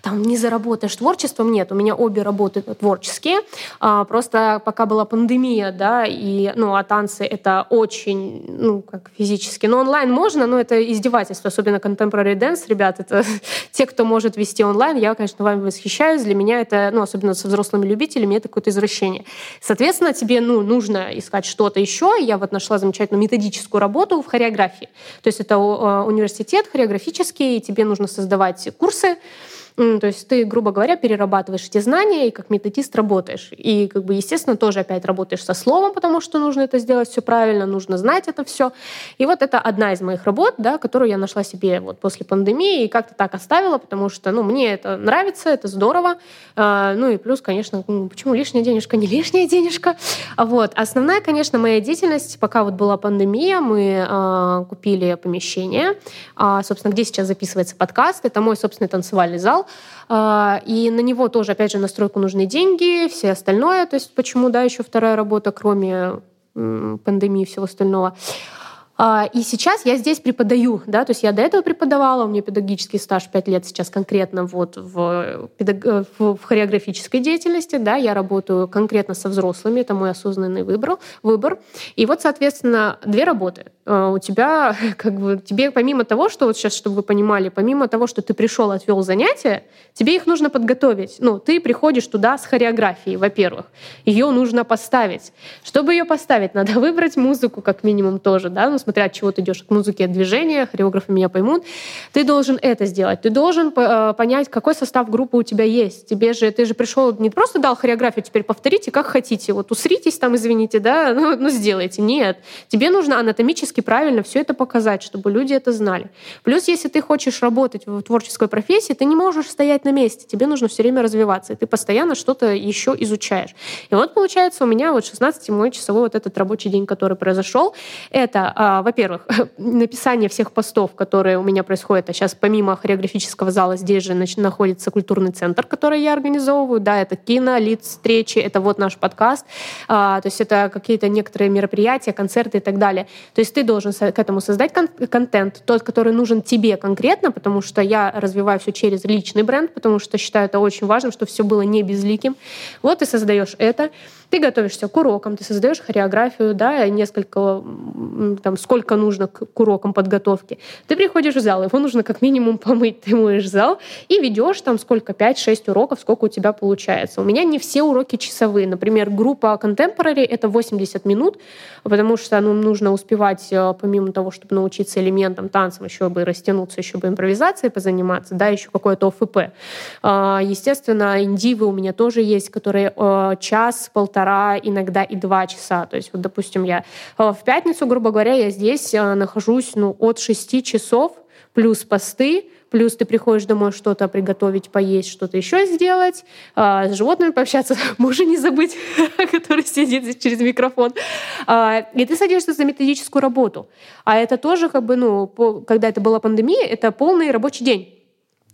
там, не заработаешь творчеством? Нет, у меня обе работы творческие. А, просто пока была пандемия, да, и, ну, а танцы — это очень, ну, как физически. Но онлайн можно, но это издевательство, особенно contemporary dance, ребят, это те, кто может вести онлайн. Я, конечно, вами восхищаюсь. Для меня это, ну, особенно со взрослыми любителями, это какое-то извращение. Соответственно, тебе, ну, нужно искать что-то еще. Я вот нашла замечательную методическую работу в хореографии. То есть это а, университет хореографический, и тебе нужно создавать курсы, то есть ты, грубо говоря, перерабатываешь эти знания и как методист работаешь. И, как бы, естественно, тоже опять работаешь со словом, потому что нужно это сделать все правильно, нужно знать это все. И вот это одна из моих работ, да, которую я нашла себе вот после пандемии и как-то так оставила, потому что, ну, мне это нравится, это здорово. А, ну и плюс, конечно, почему лишняя денежка, не лишняя денежка. Вот. Основная, конечно, моя деятельность, пока вот была пандемия, мы а, купили помещение, а, собственно, где сейчас записывается подкаст. Это мой собственный танцевальный зал, а, и на него тоже, опять же, настройку нужны деньги, все остальное. То есть почему, да, еще вторая работа, кроме пандемии и всего остального. А, и сейчас я здесь преподаю, да, то есть я до этого преподавала, у меня педагогический стаж 5 лет сейчас конкретно вот в, педаг... в хореографической деятельности, да, я работаю конкретно со взрослыми, это мой осознанный выбор, выбор. И вот, соответственно, две работы. А, у тебя, как бы, тебе помимо того, что вот сейчас, чтобы вы понимали, помимо того, что ты пришел, отвел занятия, тебе их нужно подготовить. Ну, ты приходишь туда с хореографией, во-первых. Ее нужно поставить. Чтобы ее поставить, надо выбрать музыку, как минимум, тоже, да, ну, смотря от чего ты идешь, от музыки, от движения, хореографы меня поймут, ты должен это сделать. Ты должен э, понять, какой состав группы у тебя есть. Тебе же, ты же пришел, не просто дал хореографию, теперь повторите, как хотите. Вот усритесь там, извините, да, ну, ну сделайте. Нет. Тебе нужно анатомически правильно все это показать, чтобы люди это знали. Плюс, если ты хочешь работать в творческой профессии, ты не можешь стоять на месте. Тебе нужно все время развиваться. И ты постоянно что-то еще изучаешь. И вот получается у меня вот 16 мой часовой вот этот рабочий день, который произошел, это А, во-первых, написание всех постов, которые у меня происходят, а сейчас помимо хореографического зала здесь же находится культурный центр, который я организовываю, да, это кино, лиц, встречи, это вот наш подкаст, а, то есть это какие-то некоторые мероприятия, концерты и так далее. То есть ты должен к этому создать кон- контент, тот, который нужен тебе конкретно, потому что я развиваю все через личный бренд, потому что считаю это очень важным, чтобы все было не безликим. Вот ты создаешь это, ты готовишься к урокам, ты создаешь хореографию, да, несколько, там, сколько нужно к, урокам подготовки. Ты приходишь в зал, его нужно как минимум помыть, ты моешь зал и ведешь там сколько, 5-6 уроков, сколько у тебя получается. У меня не все уроки часовые. Например, группа Contemporary — это 80 минут, потому что ну, нужно успевать, э, помимо того, чтобы научиться элементам, танцам, еще бы растянуться, еще бы импровизацией позаниматься, да, еще какое-то ОФП. А, естественно, индивы у меня тоже есть, которые э, час, полтора, иногда и два часа. То есть, вот, допустим, я э, в пятницу, грубо говоря, я здесь нахожусь ну, от 6 часов плюс посты, плюс ты приходишь домой что-то приготовить, поесть, что-то еще сделать, а, с животными пообщаться, мужа не забыть, который сидит здесь через микрофон. А, и ты садишься за методическую работу. А это тоже, как бы, ну, когда это была пандемия, это полный рабочий день.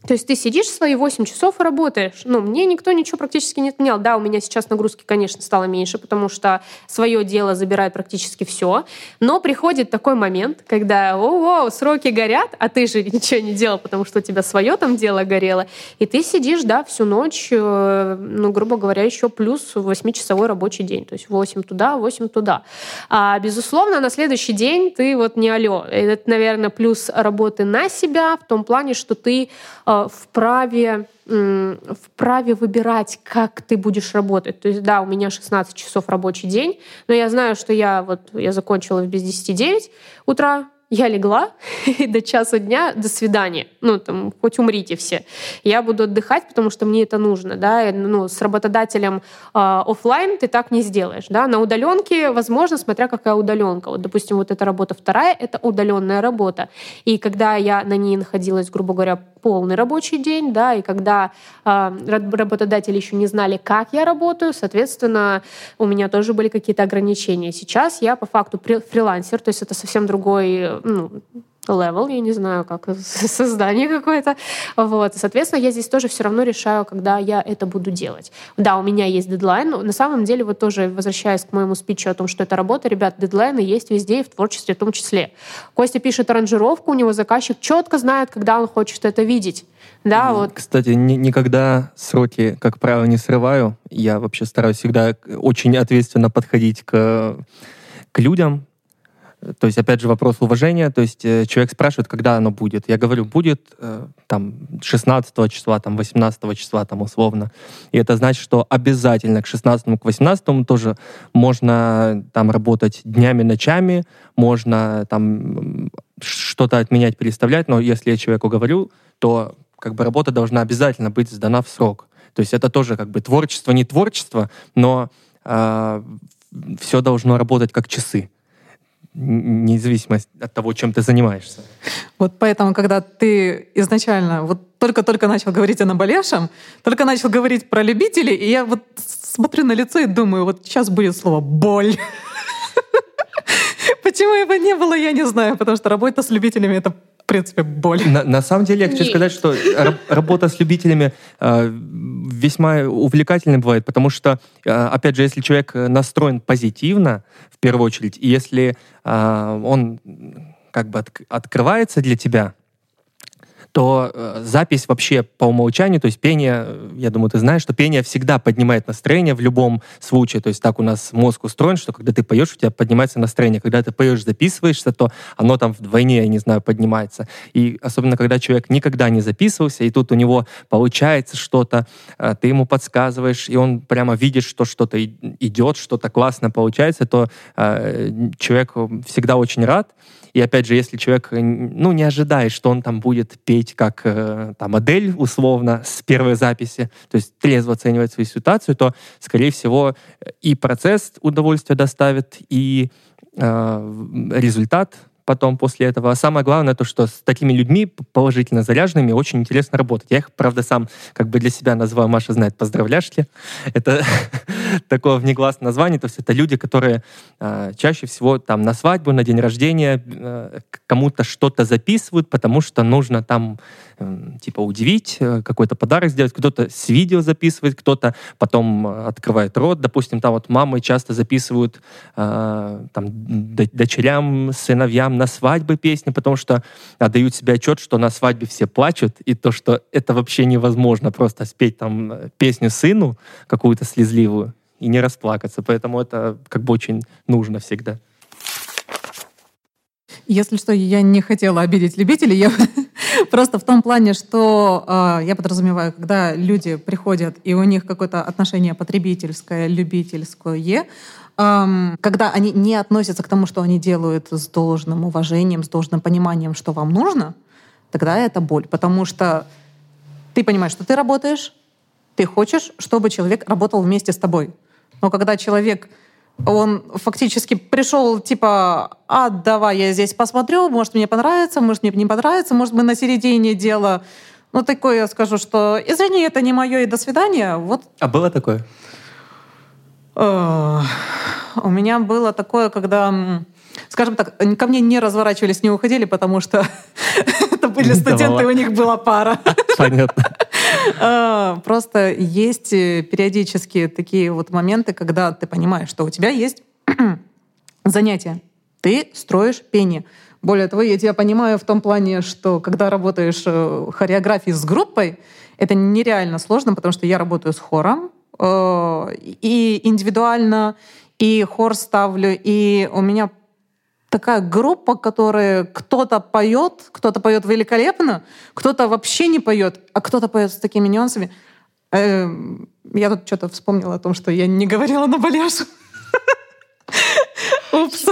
То есть ты сидишь свои 8 часов и работаешь. Ну, мне никто ничего практически не отменял. Да, у меня сейчас нагрузки, конечно, стало меньше, потому что свое дело забирает практически все. Но приходит такой момент, когда, о, о, сроки горят, а ты же ничего не делал, потому что у тебя свое там дело горело. И ты сидишь, да, всю ночь, э, ну, грубо говоря, еще плюс 8-часовой рабочий день. То есть 8 туда, 8 туда. А, безусловно, на следующий день ты вот не алё. Это, наверное, плюс работы на себя в том плане, что ты Э, вправе вправе выбирать, как ты будешь работать. То есть, да, у меня 16 часов рабочий день, но я знаю, что я вот я закончила в без 10 9 утра, я легла, и до часу дня до свидания. Ну, там, хоть умрите все. Я буду отдыхать, потому что мне это нужно, да, и, ну, с работодателем э, офлайн ты так не сделаешь, да, на удаленке, возможно, смотря какая удаленка. Вот, допустим, вот эта работа вторая, это удаленная работа. И когда я на ней находилась, грубо говоря, полный рабочий день, да, и когда э, работодатели еще не знали, как я работаю, соответственно, у меня тоже были какие-то ограничения. Сейчас я по факту фрилансер, то есть это совсем другой ну, level, я не знаю, как создание какое-то. Вот. Соответственно, я здесь тоже все равно решаю, когда я это буду делать. Да, у меня есть дедлайн, но на самом деле, вот тоже возвращаясь к моему спичу о том, что это работа, ребят, дедлайны есть везде и в творчестве в том числе. Костя пишет аранжировку, у него заказчик четко знает, когда он хочет это видеть. Да, вот. Кстати, ни, никогда сроки, как правило, не срываю. Я вообще стараюсь всегда очень ответственно подходить к, к людям, то есть, опять же, вопрос уважения. То есть, э, человек спрашивает, когда оно будет. Я говорю, будет э, там 16 числа, там 18 числа, там условно. И это значит, что обязательно к 16 к 18 тоже можно там работать днями, ночами, можно там что-то отменять, переставлять, но если я человеку говорю, то как бы работа должна обязательно быть сдана в срок. То есть это тоже как бы творчество, не творчество, но э, все должно работать как часы независимо от того, чем ты занимаешься. Вот поэтому, когда ты изначально вот только-только начал говорить о наболевшем, только начал говорить про любителей, и я вот смотрю на лицо и думаю, вот сейчас будет слово «боль». Почему его не было, я не знаю, потому что работа с любителями — это принципе, боль. На, на самом деле, я хочу сказать, что работа с любителями э, весьма увлекательной бывает, потому что, э, опять же, если человек настроен позитивно, в первую очередь, и если э, он как бы от, открывается для тебя, то э, запись вообще по умолчанию, то есть пение, я думаю, ты знаешь, что пение всегда поднимает настроение в любом случае. То есть так у нас мозг устроен, что когда ты поешь, у тебя поднимается настроение. Когда ты поешь, записываешься, то оно там вдвойне, я не знаю, поднимается. И особенно, когда человек никогда не записывался, и тут у него получается что-то, э, ты ему подсказываешь, и он прямо видит, что что-то идет, что-то классно получается, то э, человек всегда очень рад. И опять же, если человек ну, не ожидает, что он там будет петь как э, там, модель условно с первой записи, то есть трезво оценивать свою ситуацию, то, скорее всего, и процесс удовольствия доставит, и э, результат потом после этого. А самое главное то, что с такими людьми положительно заряженными очень интересно работать. Я их, правда, сам как бы для себя назвал, Маша знает, поздравляшки. Это такое внегласное название, то есть это люди, которые э, чаще всего там на свадьбу, на день рождения э, кому-то что-то записывают, потому что нужно там э, типа удивить, э, какой-то подарок сделать, кто-то с видео записывает, кто-то потом открывает рот, допустим, там вот мамы часто записывают там дочерям, сыновьям на свадьбы песни, потому что отдают себе отчет, что на свадьбе все плачут, и то, что это вообще невозможно просто спеть там э, песню сыну какую-то слезливую, и не расплакаться. Поэтому это как бы очень нужно всегда. Если что, я не хотела обидеть любителей, я просто в том плане, что э, я подразумеваю, когда люди приходят и у них какое-то отношение потребительское, любительское, э, когда они не относятся к тому, что они делают с должным уважением, с должным пониманием, что вам нужно, тогда это боль, потому что ты понимаешь, что ты работаешь, ты хочешь, чтобы человек работал вместе с тобой. Но когда человек, он фактически пришел, типа, а, давай я здесь посмотрю, может, мне понравится, может, мне не понравится, может, мы на середине дела. Ну, такое я скажу, что, извини, это не мое, и до свидания. Вот. А было такое? У меня было такое, когда скажем так, ко мне не разворачивались, не уходили, потому что это были студенты, у них была пара. Понятно. А, просто есть э, периодически такие вот моменты, когда ты понимаешь, что у тебя есть занятие. Ты строишь пение. Более того, я тебя понимаю в том плане, что когда работаешь э, хореографией с группой, это нереально сложно, потому что я работаю с хором э, и индивидуально, и хор ставлю, и у меня такая группа, которая кто-то поет, кто-то поет великолепно, кто-то вообще не поет, а кто-то поет с такими нюансами. Эм, я тут что-то вспомнила о том, что я не говорила на баляшу. Упс.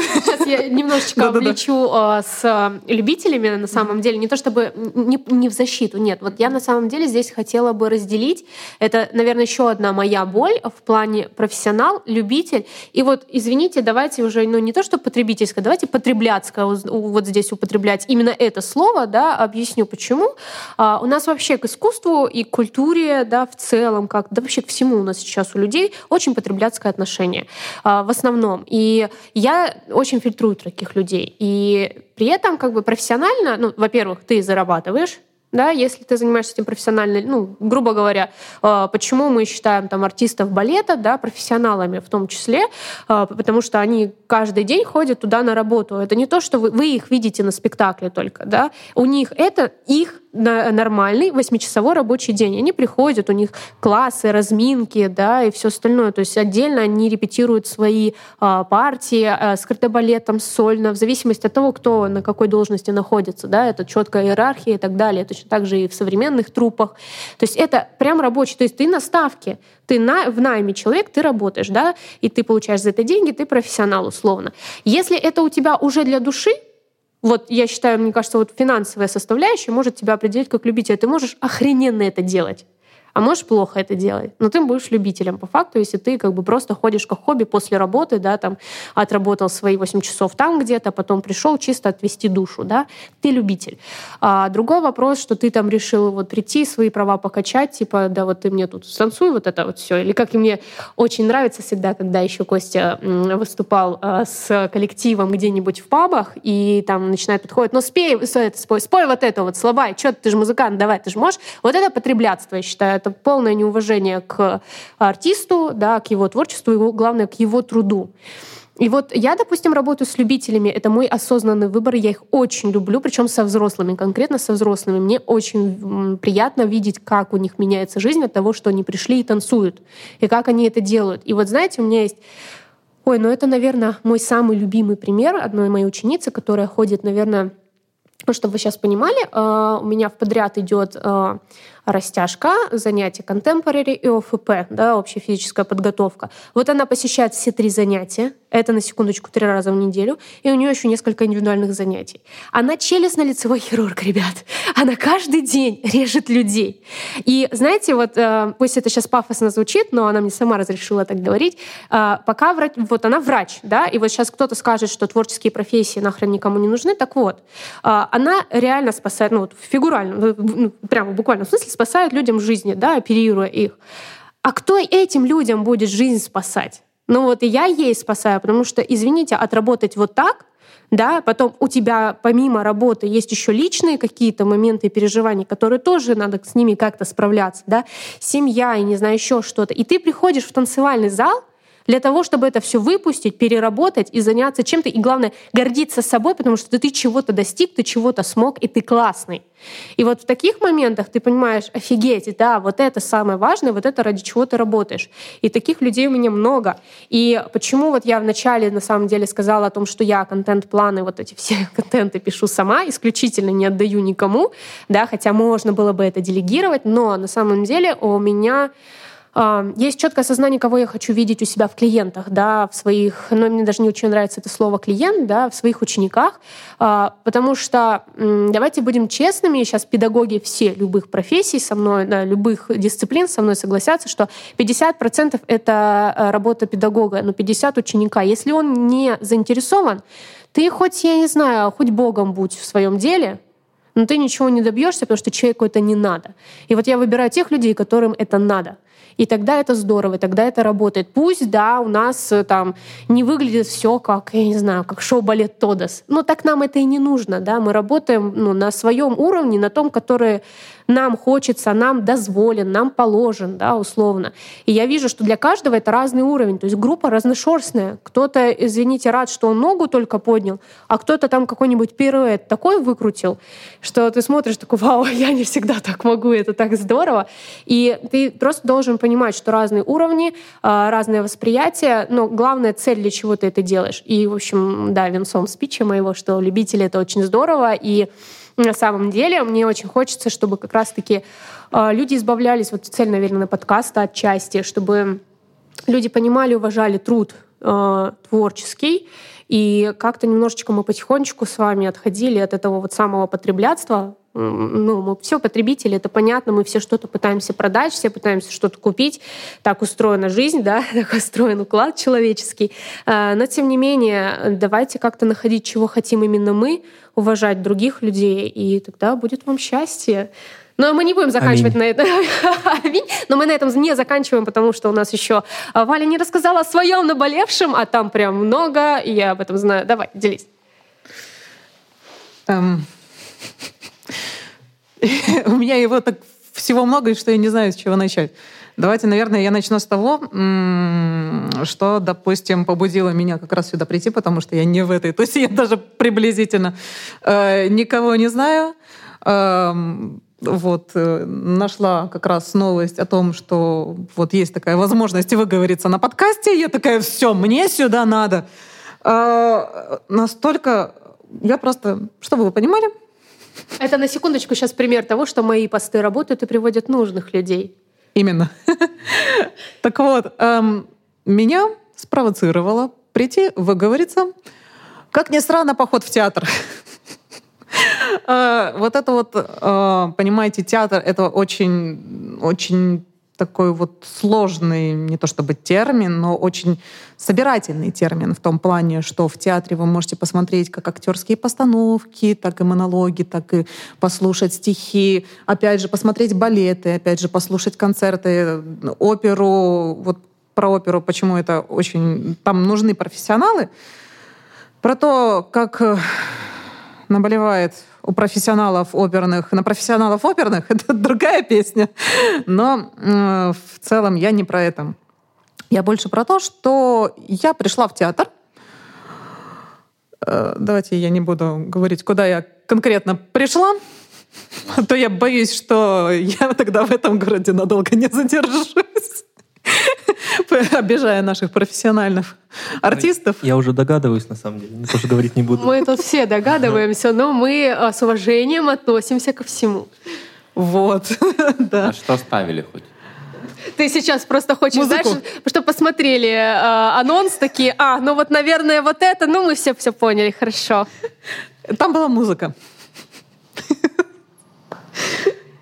Я немножечко влечу э, с э, любителями, на самом деле, не то чтобы не, в защиту, нет. Вот я на самом деле здесь хотела бы разделить. Это, наверное, еще одна моя боль в плане профессионал, любитель. И вот, извините, давайте уже, ну не то, что потребительское, давайте потребляцкое вот здесь употреблять именно это слово, да, объясню почему. А, у нас вообще к искусству и к культуре, да, в целом, как, да вообще к всему у нас сейчас у людей очень потребляцкое отношение а, в основном. И я я очень фильтрую таких людей. И при этом как бы профессионально, ну, во-первых, ты зарабатываешь, да, если ты занимаешься этим профессионально, ну, грубо говоря, а, почему мы считаем там артистов балета, да, профессионалами в том числе, а, потому что они каждый день ходят туда на работу. Это не то, что вы, вы их видите на спектакле только, да, у них это их нормальный восьмичасовой рабочий день. Они приходят, у них классы, разминки, да, и все остальное. То есть отдельно они репетируют свои э, партии э, с балетом, сольно, в зависимости от того, кто на какой должности находится, да, это четкая иерархия и так далее. Точно так же и в современных трупах. То есть это прям рабочий, то есть ты на ставке, ты на, в найме человек, ты работаешь, да, и ты получаешь за это деньги, ты профессионал условно. Если это у тебя уже для души, вот я считаю, мне кажется, вот финансовая составляющая может тебя определить как любителя. Ты можешь охрененно это делать а можешь плохо это делать. Но ты будешь любителем по факту, если ты как бы просто ходишь как хобби после работы, да, там отработал свои 8 часов там где-то, потом пришел чисто отвести душу, да, ты любитель. А другой вопрос, что ты там решил вот прийти, свои права покачать, типа, да, вот ты мне тут станцуй вот это вот все. Или как и мне очень нравится всегда, когда еще Костя выступал а, с коллективом где-нибудь в пабах, и там начинает подходить, ну спей, спой, спой вот это вот, слабай, что ты же музыкант, давай, ты же можешь. Вот это потреблятство, я считаю, это полное неуважение к артисту, да, к его творчеству, и главное, к его труду. И вот я, допустим, работаю с любителями, это мой осознанный выбор, я их очень люблю, причем со взрослыми, конкретно со взрослыми. Мне очень приятно видеть, как у них меняется жизнь от того, что они пришли и танцуют, и как они это делают. И вот знаете, у меня есть Ой, ну это, наверное, мой самый любимый пример одной моей ученицы, которая ходит, наверное, ну, чтобы вы сейчас понимали, э, у меня в подряд идет э, растяжка, занятия contemporary и ОФП, да, общая физическая подготовка. Вот она посещает все три занятия, это на секундочку три раза в неделю, и у нее еще несколько индивидуальных занятий. Она челюстно-лицевой хирург, ребят. Она каждый день режет людей. И знаете, вот э, пусть это сейчас пафосно звучит, но она мне сама разрешила так говорить. Э, пока врач, вот она врач, да, и вот сейчас кто-то скажет, что творческие профессии нахрен никому не нужны, так вот, э, она реально спасает, ну вот фигурально, ну, прямо в буквальном смысле спасает людям жизни, да, оперируя их. А кто этим людям будет жизнь спасать? Ну вот и я ей спасаю, потому что, извините, отработать вот так, да, потом у тебя помимо работы есть еще личные какие-то моменты и переживания, которые тоже надо с ними как-то справляться, да, семья и не знаю еще что-то. И ты приходишь в танцевальный зал, для того, чтобы это все выпустить, переработать и заняться чем-то, и главное, гордиться собой, потому что ты чего-то достиг, ты чего-то смог, и ты классный. И вот в таких моментах ты понимаешь, офигеть, да, вот это самое важное, вот это ради чего ты работаешь. И таких людей у меня много. И почему вот я вначале на самом деле сказала о том, что я контент-планы, вот эти все контенты пишу сама, исключительно не отдаю никому, да, хотя можно было бы это делегировать, но на самом деле у меня есть четкое осознание, кого я хочу видеть у себя в клиентах, да, в своих, ну, мне даже не очень нравится это слово клиент, да, в своих учениках, а, потому что давайте будем честными, сейчас педагоги все любых профессий со мной, да, любых дисциплин со мной согласятся, что 50% это а, работа педагога, но 50 ученика. Если он не заинтересован, ты хоть, я не знаю, хоть богом будь в своем деле, но ты ничего не добьешься, потому что человеку это не надо. И вот я выбираю тех людей, которым это надо. И тогда это здорово, и тогда это работает. Пусть, да, у нас э, там не выглядит все как, я не знаю, как шоу-балет Тодос. Но так нам это и не нужно, да. Мы работаем ну, на своем уровне, на том, который нам хочется, нам дозволен, нам положен, да, условно. И я вижу, что для каждого это разный уровень. То есть группа разношерстная. Кто-то, извините, рад, что он ногу только поднял, а кто-то там какой-нибудь пируэт такой выкрутил, что ты смотришь такой, вау, я не всегда так могу, это так здорово. И ты просто должен понимать, что разные уровни, а, разное восприятие, но главная цель, для чего ты это делаешь. И, в общем, да, венцом спича моего, что любители — это очень здорово, и на самом деле мне очень хочется, чтобы как раз-таки э, люди избавлялись, вот цель, наверное, подкаста отчасти, чтобы люди понимали, уважали труд э, творческий, и как-то немножечко мы потихонечку с вами отходили от этого вот самого потреблятства, ну, мы все потребители, это понятно, мы все что-то пытаемся продать, все пытаемся что-то купить. Так устроена жизнь, да, так устроен уклад человеческий. А, но, тем не менее, давайте как-то находить, чего хотим именно мы, уважать других людей, и тогда будет вам счастье. Но мы не будем заканчивать Аминь. на этом. Аминь. Но мы на этом не заканчиваем, потому что у нас еще а, Валя не рассказала о своем наболевшем, а там прям много, и я об этом знаю. Давай, делись. Um, у меня его так всего много, что я не знаю, с чего начать. Давайте, наверное, я начну с того, что, допустим, побудило меня как раз сюда прийти, потому что я не в этой, то есть я даже приблизительно э, никого не знаю. Эм, вот э, нашла как раз новость о том, что вот есть такая возможность выговориться на подкасте. Я такая, все, мне сюда надо. Э, настолько я просто, чтобы вы понимали, это на секундочку сейчас пример того, что мои посты работают и приводят нужных людей. Именно. Так вот, эм, меня спровоцировало прийти, выговориться. Как ни странно, поход в театр. Э, вот это вот, э, понимаете, театр — это очень, очень такой вот сложный, не то чтобы термин, но очень собирательный термин в том плане, что в театре вы можете посмотреть как актерские постановки, так и монологи, так и послушать стихи, опять же, посмотреть балеты, опять же, послушать концерты, оперу. Вот про оперу, почему это очень... Там нужны профессионалы. Про то, как наболевает у профессионалов оперных, на профессионалов оперных, это другая песня. Но э, в целом я не про это. Я больше про то, что я пришла в театр. Э, давайте я не буду говорить, куда я конкретно пришла. А то я боюсь, что я тогда в этом городе надолго не задержусь. обижая наших профессиональных артистов. Я уже догадываюсь, на самом деле, тоже говорить не буду. Мы тут все догадываемся, но мы а, с уважением относимся ко всему. Вот. А что ставили хоть? Ты сейчас просто хочешь, Музыку. знаешь, чтобы посмотрели э, анонс такие, а, ну вот, наверное, вот это, ну мы все все поняли, хорошо. Там была музыка.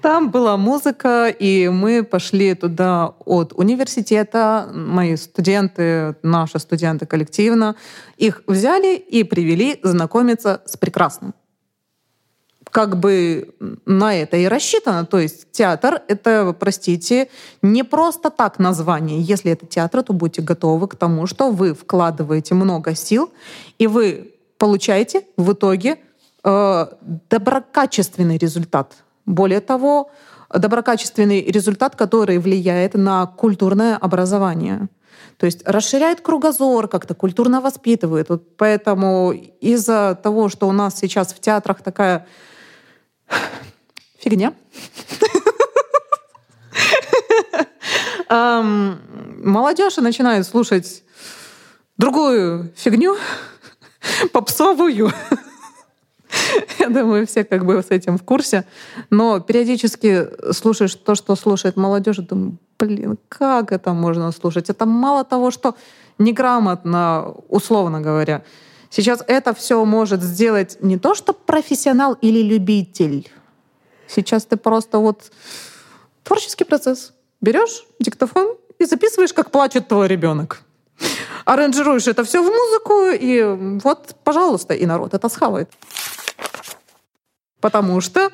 Там была музыка, и мы пошли туда от университета. Мои студенты, наши студенты коллективно, их взяли и привели знакомиться с прекрасным. Как бы на это и рассчитано. То есть театр — это, простите, не просто так название. Если это театр, то будьте готовы к тому, что вы вкладываете много сил, и вы получаете в итоге э, доброкачественный результат. Более того, доброкачественный результат, который влияет на культурное образование. То есть расширяет кругозор, как-то культурно воспитывает. Вот поэтому из-за того, что у нас сейчас в театрах такая фигня, эм, молодежь начинает слушать другую фигню, попсовую. Я думаю, все как бы с этим в курсе. Но периодически слушаешь то, что слушает молодежь, думаю, блин, как это можно слушать? Это мало того, что неграмотно, условно говоря. Сейчас это все может сделать не то, что профессионал или любитель. Сейчас ты просто вот творческий процесс. Берешь диктофон и записываешь, как плачет твой ребенок. Аранжируешь это все в музыку, и вот, пожалуйста, и народ это схавает. Потому что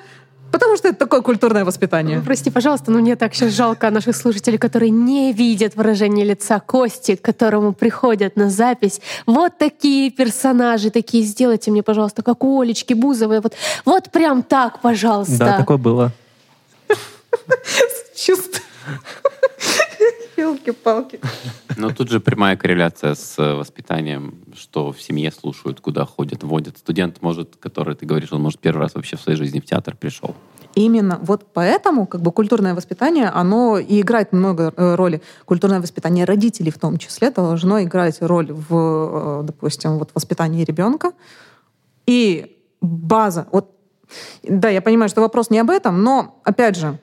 Потому что это такое культурное воспитание. Прости, пожалуйста, но мне так сейчас жалко наших слушателей, которые не видят выражение лица Кости, к которому приходят на запись. Вот такие персонажи, такие сделайте мне, пожалуйста, как у Олечки Бузовой. Вот, вот прям так, пожалуйста. Да, такое было. Чувство. Елки-палки. Но тут же прямая корреляция с э, воспитанием, что в семье слушают, куда ходят, водят. Студент может, который, ты говоришь, он может первый раз вообще в своей жизни в театр пришел. Именно вот поэтому как бы культурное воспитание, оно и играет много э, роли. Культурное воспитание родителей в том числе должно играть роль в, э, допустим, вот воспитании ребенка. И база, вот, да, я понимаю, что вопрос не об этом, но, опять же,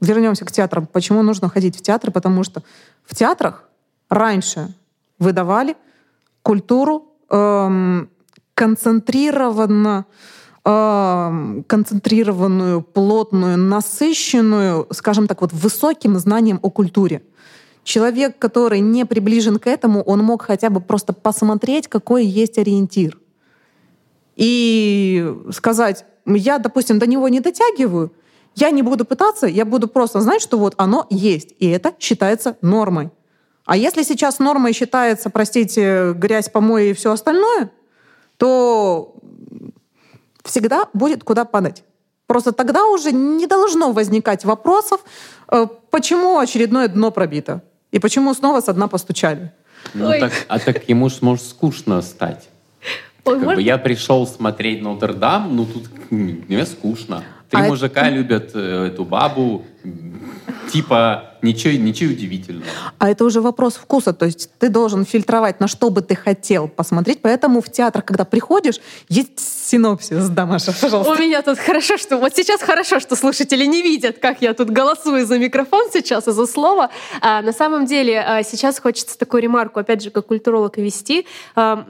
вернемся к театрам. Почему нужно ходить в театр? Потому что в театрах раньше выдавали культуру эм, концентрированно эм, концентрированную, плотную, насыщенную, скажем так, вот высоким знанием о культуре. Человек, который не приближен к этому, он мог хотя бы просто посмотреть, какой есть ориентир. И сказать, я, допустим, до него не дотягиваю, я не буду пытаться, я буду просто знать, что вот оно есть, и это считается нормой. А если сейчас нормой считается, простите, грязь, помои и все остальное, то всегда будет куда падать. Просто тогда уже не должно возникать вопросов, э, почему очередное дно пробито и почему снова со дна постучали. Ну, Ой. так, а так ему ж может скучно стать. Ой, Как бы я пришел смотреть Нотр-Дам, ну тут мне скучно. Три А это- мужика любят э, эту бабу, типа ничего, ничего удивительного. А это уже вопрос вкуса. То есть ты должен фильтровать, на что бы ты хотел посмотреть. Поэтому в театрах, когда приходишь, есть синопсис. Да, Маша, пожалуйста. У меня тут хорошо, что вот сейчас хорошо, что слушатели не видят, как я тут голосую за микрофон сейчас и за слово. А, на самом деле а, сейчас хочется такую ремарку, опять же, как культуролог вести. А,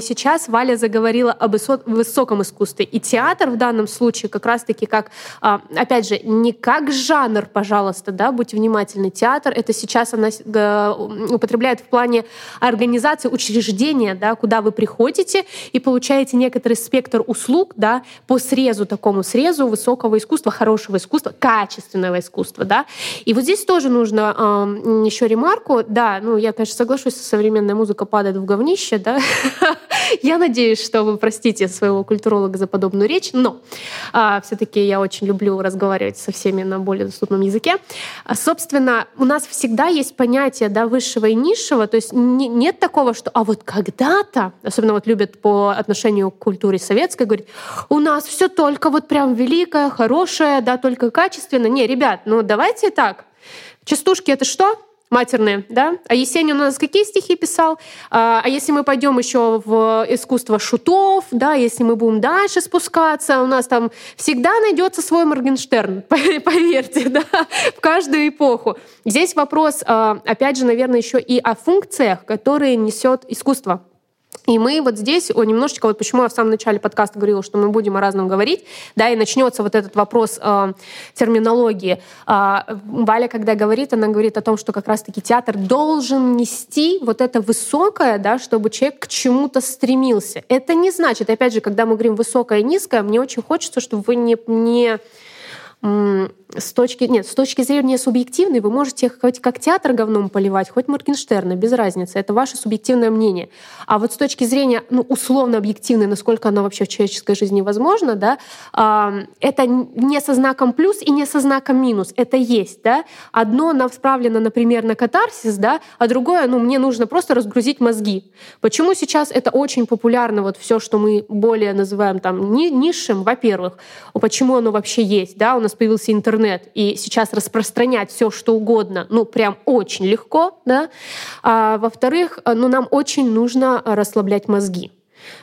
сейчас Валя заговорила об высо- высоком искусстве, и театр в данном случае как раз-таки как, а, опять же, не как жанр, пожалуйста, да, будьте внимательны. Театр это сейчас она г- употребляет в плане организации учреждения, да, куда вы приходите и получаете некоторый спектр услуг, да, по срезу, такому срезу высокого искусства, хорошего искусства, качественного искусства, да. И вот здесь тоже нужно эм, еще ремарку, да, ну, я, конечно, соглашусь, современная музыка падает в говнище, да. Я надеюсь, что вы простите своего культуролога за подобную речь, но все-таки я очень люблю разговаривать со всеми на более доступном языке. А, Собственно, у нас всегда есть понятие да, высшего и низшего, то есть не- нет такого, что а вот когда-то, особенно вот любят по отношению к культуре советской, говорить, у нас все только вот прям великое, хорошее, да, только качественно. Не, ребят, ну давайте так. Частушки — это что? Матерные, да? А Есенин у нас какие стихи писал? А, а если мы пойдем еще в искусство шутов, да, если мы будем дальше спускаться, у нас там всегда найдется свой Моргенштерн, поверьте, да, в каждую эпоху. Здесь вопрос, а, опять же, наверное, еще и о функциях, которые несет искусство. И мы вот здесь немножечко, вот почему я в самом начале подкаста говорила, что мы будем о разном говорить, да, и начнется вот этот вопрос э, терминологии. Э, Валя, когда говорит, она говорит о том, что как раз-таки театр должен нести вот это высокое, да, чтобы человек к чему-то стремился. Это не значит, опять же, когда мы говорим высокое и низкое, мне очень хочется, чтобы вы не, не с точки, нет, с точки зрения субъективной вы можете хоть как театр говном поливать, хоть Моргенштерна, без разницы. Это ваше субъективное мнение. А вот с точки зрения, ну, условно объективной, насколько оно вообще в человеческой жизни возможно, да, это не со знаком плюс и не со знаком минус. Это есть, да. Одно направлено, например, на катарсис, да, а другое, ну, мне нужно просто разгрузить мозги. Почему сейчас это очень популярно, вот все, что мы более называем там низшим, во-первых, почему оно вообще есть, да, у нас появился интернет, и сейчас распространять все, что угодно, ну, прям очень легко, да. А, во-вторых, ну, нам очень нужно расслаблять мозги.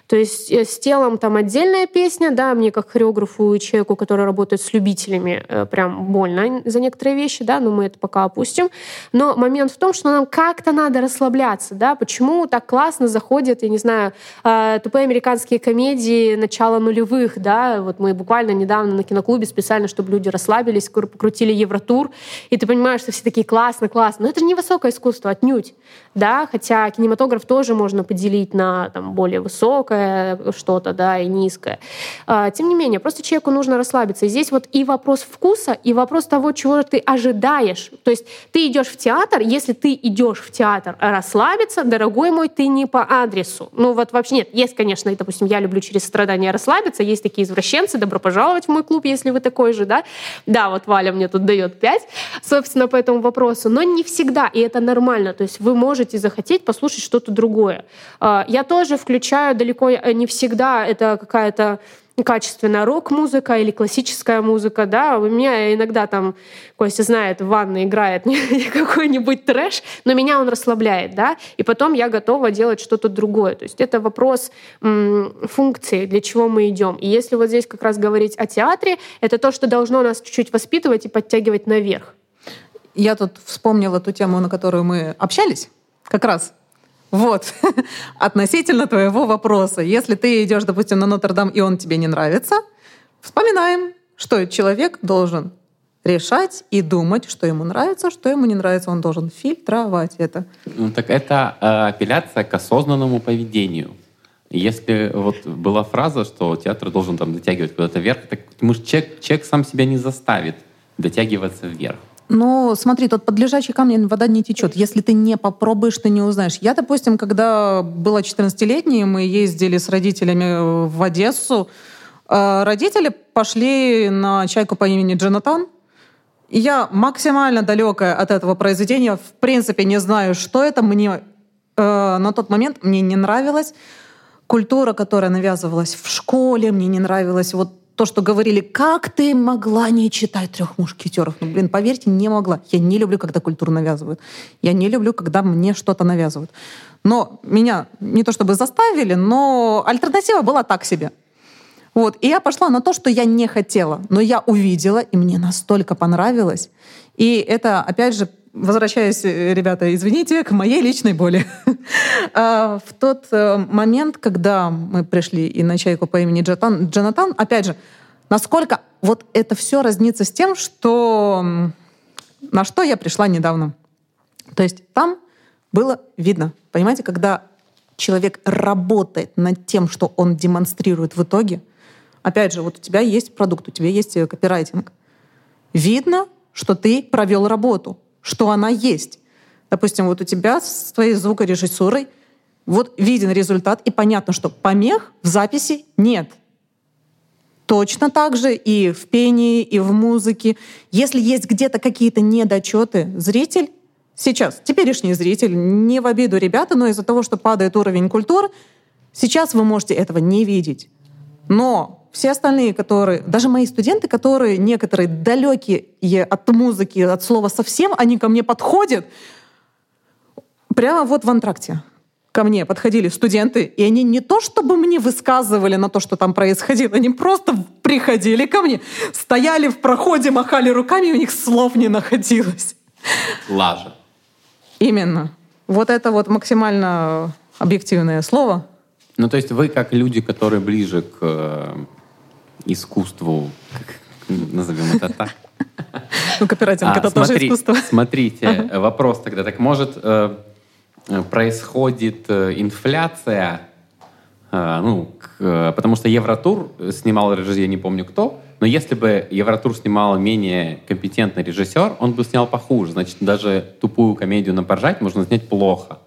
То есть э, с телом там отдельная песня, да, мне как хореографу и человеку, который работает с любителями, э, прям больно за некоторые вещи, да, но мы это пока опустим. Но момент в том, что нам как-то надо расслабляться, да, почему так классно заходят, я не знаю, э, тупые американские комедии начала нулевых, да, вот мы буквально недавно на киноклубе специально, чтобы люди расслабились, покрутили Евротур, и ты понимаешь, что все такие классно, классно. Но это же не высокое искусство, отнюдь, да, хотя кинематограф тоже можно поделить на там более высокое, высокое что-то, да, и низкое. А, тем не менее, просто человеку нужно расслабиться. И здесь вот и вопрос вкуса, и вопрос того, чего ты ожидаешь. То есть ты идешь в театр, если ты идешь в театр расслабиться, дорогой мой, ты не по адресу. Ну вот вообще нет. Есть, конечно, допустим, я люблю через страдания расслабиться, есть такие извращенцы, добро пожаловать в мой клуб, если вы такой же, да. Да, вот Валя мне тут дает пять, собственно, по этому вопросу. Но не всегда, и это нормально. То есть вы можете захотеть послушать что-то другое. А, я тоже включаю далеко Э, не всегда это какая-то качественная рок-музыка или классическая музыка, да, у меня иногда там, Костя знает, в ванной играет какой-нибудь трэш, но меня он расслабляет, да, и потом я готова делать что-то другое. То есть это вопрос м, функции, для чего мы идем. И если вот здесь как раз говорить о театре, это то, что должно нас чуть-чуть воспитывать и подтягивать наверх. Я тут вспомнила ту тему, на которую мы общались, как раз вот, относительно твоего вопроса. Если ты идешь, допустим, на Нотр-Дам, и он тебе не нравится, вспоминаем, что человек должен решать и думать, что ему нравится, что ему не нравится. Он должен фильтровать это. Ну, так это э, апелляция к осознанному поведению. Если вот была фраза, что театр должен там дотягивать куда-то вверх, так потому что человек, человек сам себя не заставит дотягиваться вверх. Ну, смотри, тот под лежачий камень вода не течет. Если ты не попробуешь, ты не узнаешь. Я, допустим, когда была 14-летней, мы ездили с родителями в Одессу. А родители пошли на чайку по имени Джонатан. Я максимально далекая от этого произведения. В принципе, не знаю, что это. Мне э, на тот момент мне не нравилось. Культура, которая навязывалась в школе, мне не нравилось вот то, что говорили, как ты могла не читать трех мушкетеров? Ну, блин, поверьте, не могла. Я не люблю, когда культуру навязывают. Я не люблю, когда мне что-то навязывают. Но меня не то чтобы заставили, но альтернатива была так себе. Вот. И я пошла на то, что я не хотела. Но я увидела, и мне настолько понравилось. И это, опять же, возвращаясь, ребята, извините, к моей личной боли. А, в тот э, момент, когда мы пришли и на чайку по имени Джонатан, опять же, насколько вот это все разнится с тем, что на что я пришла недавно. То есть там было видно, понимаете, когда человек работает над тем, что он демонстрирует в итоге, опять же, вот у тебя есть продукт, у тебя есть э, копирайтинг, видно, что ты провел работу что она есть. Допустим, вот у тебя с твоей звукорежиссурой вот виден результат, и понятно, что помех в записи нет. Точно так же и в пении, и в музыке. Если есть где-то какие-то недочеты, зритель сейчас, теперешний зритель, не в обиду ребята, но из-за того, что падает уровень культуры, сейчас вы можете этого не видеть. Но все остальные, которые, даже мои студенты, которые некоторые далекие от музыки, от слова совсем, они ко мне подходят, Прямо вот в антракте ко мне подходили студенты, и они не то чтобы мне высказывали на то, что там происходило, они просто приходили ко мне, стояли в проходе, махали руками, и у них слов не находилось. Лажа. Именно. Вот это вот максимально объективное слово. Ну, то есть вы как люди, которые ближе к э, искусству, как, назовем это так. Ну, копирайтинг — это тоже искусство. Смотрите, вопрос тогда. Так может э, происходит э, инфляция, э, ну, потому что Евротур снимал режиссер, я не помню кто, но если бы Евротур снимал менее компетентный режиссер, он бы снял похуже. Значит, даже тупую комедию на поржать можно снять плохо.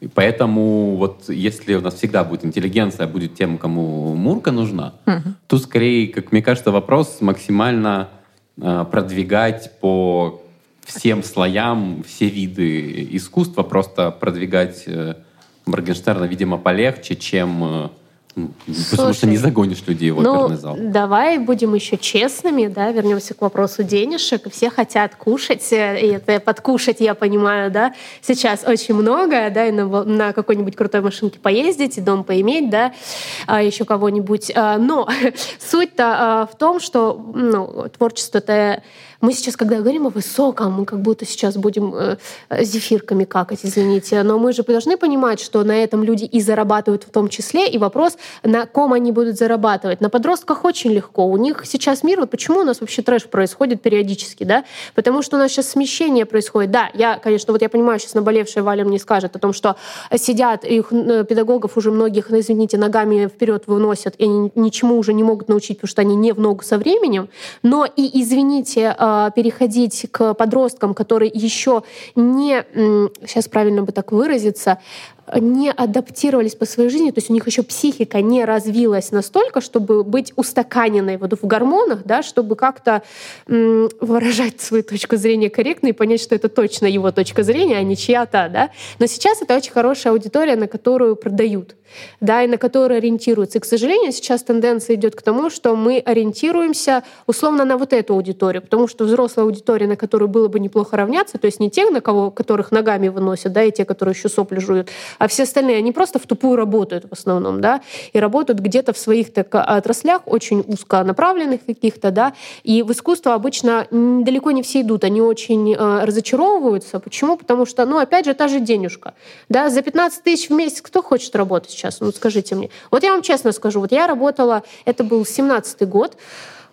И поэтому вот если у нас всегда будет интеллигенция, будет тем, кому Мурка нужна, угу. тут скорее, как мне кажется, вопрос максимально э, продвигать по всем слоям все виды искусства, просто продвигать э, Моргенштерна, видимо, полегче, чем ну, Слушай, Потому что не загонишь людей в ну, оперный зал. Давай будем еще честными, да, вернемся к вопросу денежек. Все хотят кушать, э, и это подкушать, я понимаю, да, сейчас очень много, да, и на, на какой-нибудь крутой машинке поездить, и дом поиметь, да, а еще кого-нибудь. А, но суть-то а, в том, что ну, творчество это мы сейчас, когда говорим о высоком, мы как будто сейчас будем э, зефирками какать, извините. Но мы же должны понимать, что на этом люди и зарабатывают в том числе. И вопрос, на ком они будут зарабатывать. На подростках очень легко. У них сейчас мир, вот почему у нас вообще трэш происходит периодически, да? Потому что у нас сейчас смещение происходит. Да, я, конечно, вот я понимаю, сейчас наболевшая Валя мне скажет о том, что сидят, их э, педагогов уже многих, ну, извините, ногами вперед выносят, и они ничему уже не могут научить, потому что они не в ногу со временем. Но и, извините, э, переходить к подросткам, которые еще не, сейчас правильно бы так выразиться, не адаптировались по своей жизни, то есть у них еще психика не развилась настолько, чтобы быть устаканенной вот в гормонах, да, чтобы как-то м, выражать свою точку зрения корректно и понять, что это точно его точка зрения, а не чья-то, да. Но сейчас это очень хорошая аудитория, на которую продают да, и на которые ориентируются. И, к сожалению, сейчас тенденция идет к тому, что мы ориентируемся условно на вот эту аудиторию, потому что взрослая аудитория, на которую было бы неплохо равняться, то есть не те, на кого, которых ногами выносят, да, и те, которые еще сопли жуют, а все остальные, они просто в тупую работают в основном, да, и работают где-то в своих так, отраслях, очень узконаправленных каких-то, да, и в искусство обычно далеко не все идут, они очень э, разочаровываются. Почему? Потому что, ну, опять же, та же денежка, да, за 15 тысяч в месяц кто хочет работать? сейчас? Ну, скажите мне. Вот я вам честно скажу, вот я работала, это был 17-й год,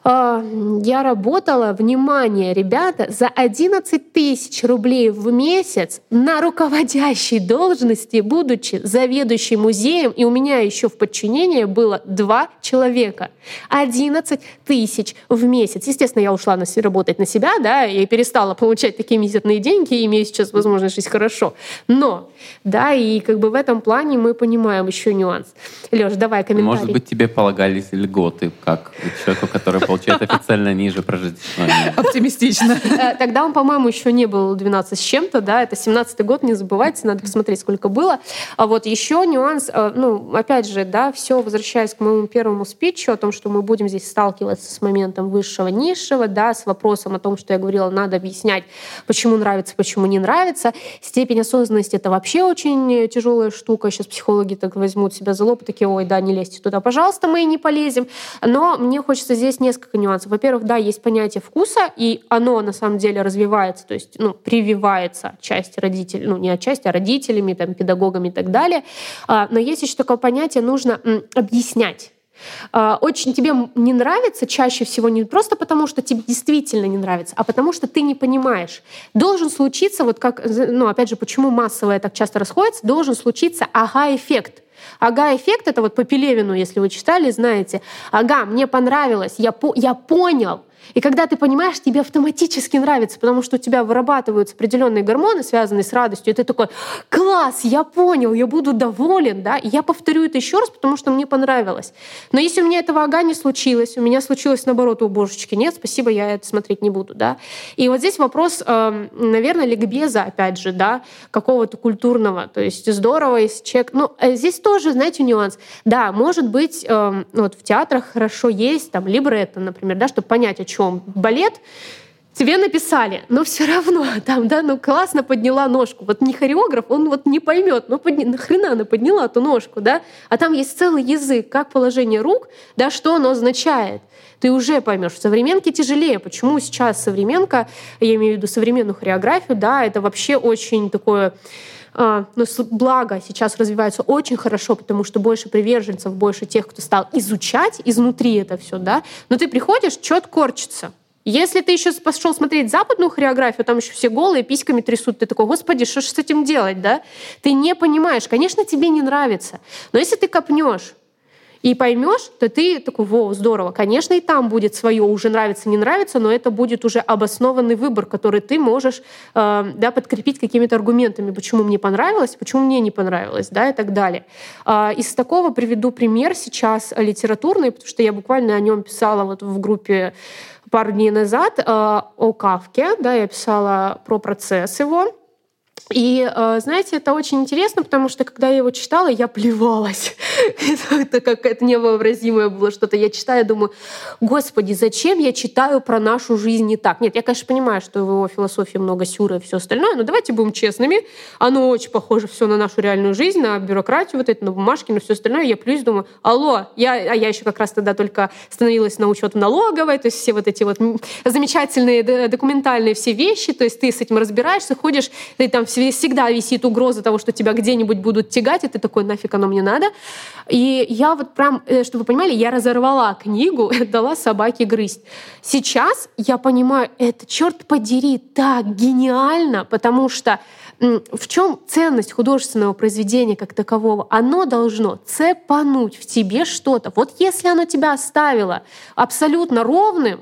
я работала, внимание, ребята, за 11 тысяч рублей в месяц на руководящей должности, будучи заведующей музеем, и у меня еще в подчинении было два человека. 11 тысяч в месяц. Естественно, я ушла на, работать на себя, да, и перестала получать такие мизерные деньги, и имею сейчас возможность жить хорошо. Но, да, и как бы в этом плане мы понимаем еще нюанс. Леш, давай комментарий. Может быть, тебе полагались льготы, как человеку, который получает официально ниже прожиточного Оптимистично. Э, тогда он, по-моему, еще не был 12 с чем-то, да, это 17-й год, не забывайте, надо посмотреть, сколько было. А вот еще нюанс, э, ну, опять же, да, все возвращаясь к моему первому спичу о том, что мы будем здесь сталкиваться с моментом высшего, низшего, да, с вопросом о том, что я говорила, надо объяснять, почему нравится, почему не нравится. Степень осознанности — это вообще очень тяжелая штука. Сейчас психологи так возьмут себя за лоб, такие, ой, да, не лезьте туда, пожалуйста, мы не полезем. Но мне хочется здесь несколько нюансов. Во-первых, да, есть понятие вкуса, и оно на самом деле развивается, то есть ну, прививается часть родителей, ну не отчасти, а родителями, там, педагогами и так далее. А, но есть еще такое понятие, нужно объяснять. А, очень тебе не нравится чаще всего не просто потому, что тебе действительно не нравится, а потому что ты не понимаешь. Должен случиться, вот как, ну опять же, почему массовое так часто расходится, должен случиться ага-эффект. Ага-эффект — это вот по Пелевину, если вы читали, знаете. Ага, мне понравилось, я, по я понял, и когда ты понимаешь, тебе автоматически нравится, потому что у тебя вырабатываются определенные гормоны, связанные с радостью, и ты такой, класс, я понял, я буду доволен, да, и я повторю это еще раз, потому что мне понравилось. Но если у меня этого ага не случилось, у меня случилось наоборот, у божечки, нет, спасибо, я это смотреть не буду, да. И вот здесь вопрос, эм, наверное, ликбеза, опять же, да, какого-то культурного, то есть здорово, если человек, ну, э, здесь тоже, знаете, нюанс, да, может быть, эм, вот в театрах хорошо есть там либретто, например, да, чтобы понять, чем балет, тебе написали, но все равно там, да, ну классно подняла ножку. Вот не хореограф, он вот не поймет, ну подня... нахрена она подняла ту ножку, да? А там есть целый язык, как положение рук, да, что оно означает. Ты уже поймешь. В современке тяжелее. Почему сейчас современка, я имею в виду современную хореографию, да, это вообще очень такое но благо сейчас развивается очень хорошо, потому что больше приверженцев, больше тех, кто стал изучать изнутри это все, да. Но ты приходишь, что-то корчится. Если ты еще пошел смотреть западную хореографию, там еще все голые, письками трясут, ты такой, господи, что же с этим делать, да? Ты не понимаешь. Конечно, тебе не нравится. Но если ты копнешь, и поймешь, то ты такой, во, здорово. Конечно, и там будет свое, уже нравится, не нравится, но это будет уже обоснованный выбор, который ты можешь э, да, подкрепить какими-то аргументами, почему мне понравилось, почему мне не понравилось, да, и так далее. Э, из такого приведу пример сейчас литературный, потому что я буквально о нем писала вот в группе пару дней назад э, о Кавке, да, я писала про процесс его, и, э, знаете, это очень интересно, потому что, когда я его читала, я плевалась. это какое-то невообразимое было что-то. Я читаю, думаю, господи, зачем я читаю про нашу жизнь не так? Нет, я, конечно, понимаю, что в его философии много сюра и все остальное, но давайте будем честными. Оно очень похоже все на нашу реальную жизнь, на бюрократию вот это, на бумажки, на все остальное. Я плюс думаю, алло, я, а я еще как раз тогда только становилась на учет налоговой, то есть все вот эти вот замечательные документальные все вещи, то есть ты с этим разбираешься, ходишь, ты там все всегда висит угроза того, что тебя где-нибудь будут тягать, и ты такой, нафиг оно мне надо. И я вот прям, э, чтобы вы понимали, я разорвала книгу, дала собаке грызть. Сейчас я понимаю, это, черт подери, так гениально, потому что в чем ценность художественного произведения как такового? Оно должно цепануть в тебе что-то. Вот если оно тебя оставило абсолютно ровным,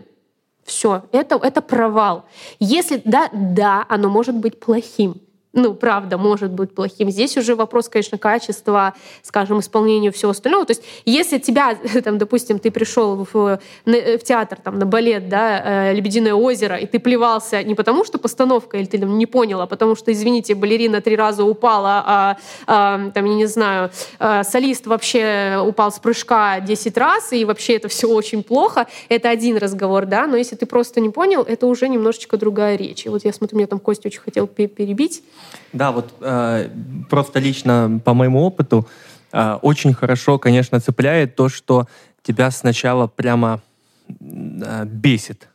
все, это, это провал. Если да, да, оно может быть плохим ну, правда, может быть плохим. Здесь уже вопрос, конечно, качества, скажем, исполнения всего остального. То есть, если тебя, там, допустим, ты пришел в, в театр, там, на балет, да, э, «Лебединое озеро», и ты плевался не потому, что постановка, или ты там, не поняла, а потому что, извините, балерина три раза упала, а, а там, я не знаю, а, солист вообще упал с прыжка 10 раз, и вообще это все очень плохо, это один разговор, да, но если ты просто не понял, это уже немножечко другая речь. И вот я смотрю, меня там Костя очень хотел перебить, да, вот э, просто лично по моему опыту э, очень хорошо, конечно, цепляет то, что тебя сначала прямо э, бесит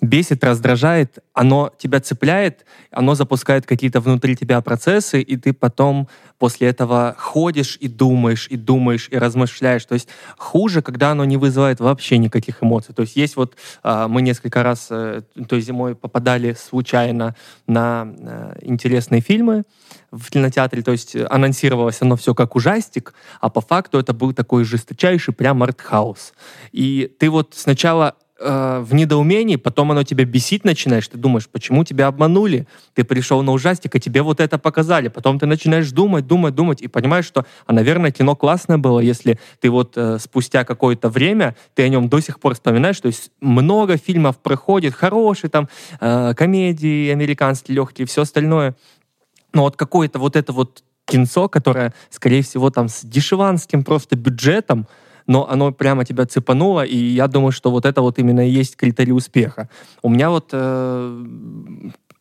бесит, раздражает, оно тебя цепляет, оно запускает какие-то внутри тебя процессы, и ты потом после этого ходишь и думаешь, и думаешь, и размышляешь. То есть хуже, когда оно не вызывает вообще никаких эмоций. То есть есть вот, а, мы несколько раз э, той зимой попадали случайно на э, интересные фильмы в кинотеатре, то есть анонсировалось оно все как ужастик, а по факту это был такой жесточайший прям артхаус. И ты вот сначала э, в недоумении, потом оно тебя бесить начинаешь, ты думаешь, почему тебя обманули? Ты пришел на ужастик, а тебе вот это показали. Потом ты начинаешь думать, думать, думать, и понимаешь, что, а, наверное, кино классное было, если ты вот э, спустя какое-то время, ты о нем до сих пор вспоминаешь, то есть много фильмов проходит, хорошие там, э, комедии американские, легкие, все остальное. Но вот какое-то вот это вот кинцо, которое, скорее всего, там с дешеванским просто бюджетом, но оно прямо тебя цепануло, и я думаю, что вот это вот именно и есть критерий успеха. У меня вот, э,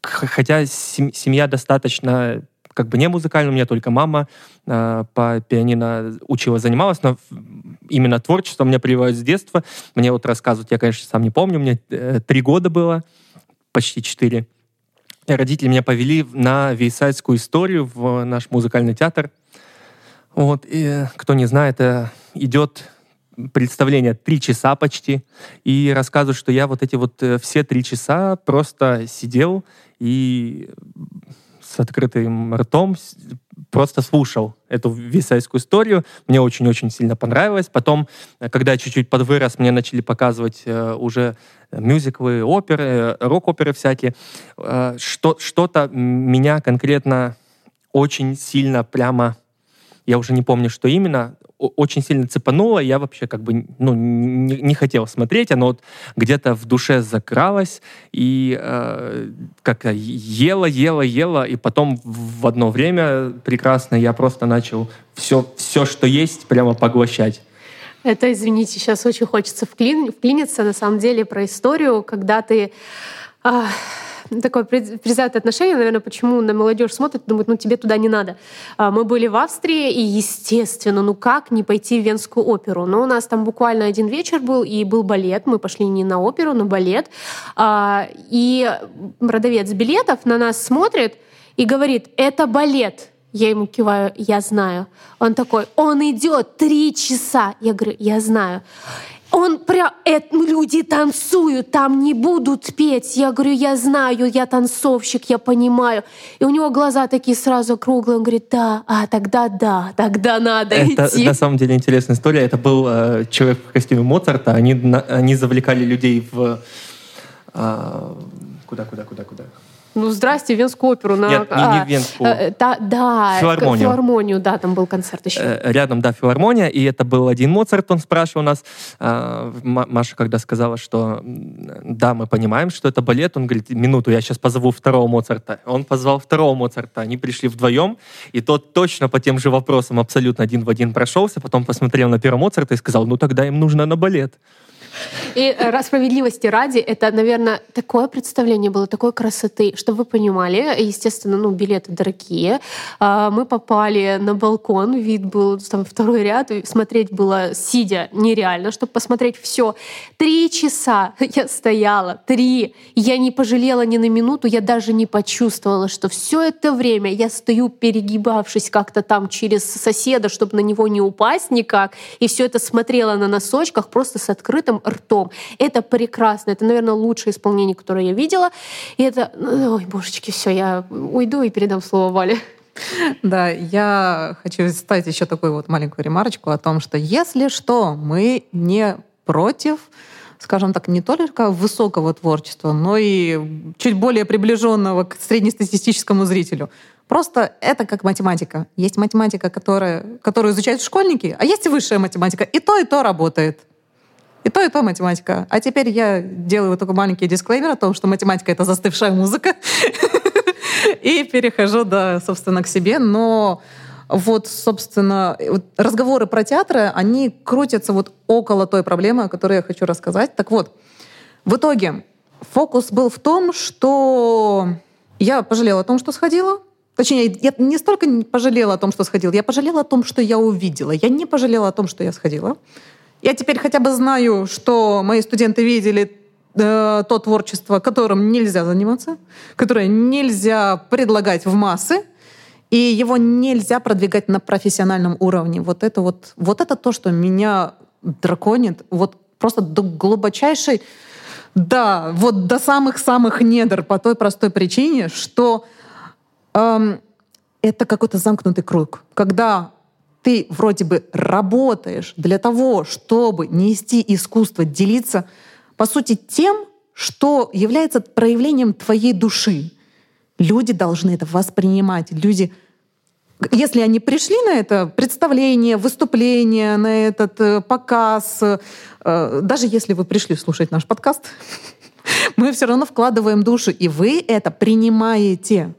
хотя семья достаточно как бы не музыкальная, у меня только мама э, по пианино учила, занималась, но именно творчество меня прививают с детства. Мне вот рассказывают, я, конечно, сам не помню, мне э, три года было, почти четыре. Родители меня повели на вейсайдскую историю в наш музыкальный театр. Вот, и кто не знает, это идет представление три часа почти, и рассказывают, что я вот эти вот э, все три часа просто сидел и с открытым ртом просто слушал эту висайскую историю. Мне очень-очень сильно понравилось. Потом, э, когда я чуть-чуть подвырос, мне начали показывать э, уже мюзиклы, оперы, рок-оперы всякие. Что, что-то меня конкретно очень сильно прямо я уже не помню, что именно, очень сильно цепануло, я вообще как бы ну, не, не хотел смотреть, оно вот где-то в душе закралось, и э, как ела, ела, ела, и потом в одно время прекрасно я просто начал все, все, что есть, прямо поглощать. Это, извините, сейчас очень хочется вклин, вклиниться на самом деле про историю, когда ты а, такое предвзятое отношение, наверное, почему на молодежь смотрит, думает, ну тебе туда не надо. А, мы были в Австрии, и, естественно, ну как не пойти в Венскую оперу? Но у нас там буквально один вечер был, и был балет. Мы пошли не на оперу, на балет. А, и продавец билетов на нас смотрит и говорит, это балет. Я ему киваю, я знаю. Он такой, он идет три часа. Я говорю, я знаю. Он прям, это, люди танцуют, там не будут петь. Я говорю, я знаю, я танцовщик, я понимаю. И у него глаза такие сразу круглые. Он говорит, да, а тогда да, тогда надо это, идти. на самом деле интересная история. Это был э, человек в костюме Моцарта. Они, на, они завлекали людей в... Э, куда, куда, куда, куда? Ну, здрасте, Венскую оперу. На, Нет, не, не а, Венскую. э, да, да, Филармонию. филармонию, да, там был концерт еще. Э, Рядом, да, филармония, и это был один Моцарт, он спрашивал нас. А, Ма- Маша, когда сказала, что да, мы понимаем, что это балет, он говорит, минуту, я сейчас позову второго Моцарта. Он позвал второго Моцарта, они пришли вдвоем, и тот точно по тем же вопросам абсолютно один в один прошелся, потом посмотрел на первого Моцарта и сказал, ну тогда им нужно на балет. И э, справедливости ради, это, наверное, такое представление было, такой красоты, чтобы вы понимали, естественно, ну, билеты дорогие. А, Мы попали на балкон, вид был там второй ряд, смотреть было сидя нереально, чтобы посмотреть все. Три часа я стояла, три. Я не пожалела ни на минуту, я даже не почувствовала, что все это время я стою, перегибавшись как-то там через соседа, чтобы на него не упасть никак, и все это смотрела на носочках просто с открытым ртом. Это прекрасно. Это, наверное, лучшее исполнение, которое я видела. И это... Ой, божечки, все, я уйду и передам слово Вале. Да, я хочу вставить еще такую вот маленькую ремарочку о том, что если что, мы не против скажем так, не только высокого творчества, но и чуть более приближенного к среднестатистическому зрителю. Просто это как математика. Есть математика, которая, которую изучают школьники, а есть и высшая математика. И то, и то работает. И то, и то математика. А теперь я делаю такой маленький дисклеймер о том, что математика — это застывшая музыка. И перехожу, да, собственно, к себе. Но вот, собственно, вот разговоры про театры, они крутятся вот около той проблемы, о которой я хочу рассказать. Так вот, в итоге фокус был в том, что я пожалела о том, что сходила. Точнее, я не столько пожалела о том, что сходила, я пожалела о том, что я увидела. Я не пожалела о том, что я сходила. Я теперь хотя бы знаю, что мои студенты видели э, то творчество, которым нельзя заниматься, которое нельзя предлагать в массы, и его нельзя продвигать на профессиональном уровне. Вот это вот, вот это то, что меня драконит, вот просто до глубочайшей, да, вот до самых-самых недр по той простой причине, что эм, это какой-то замкнутый круг. Когда ты вроде бы работаешь для того, чтобы нести искусство, делиться, по сути, тем, что является проявлением твоей души. Люди должны это воспринимать. Люди, если они пришли на это представление, выступление, на этот э, показ, э, даже если вы пришли слушать наш подкаст, мы все равно вкладываем душу, и вы это принимаете.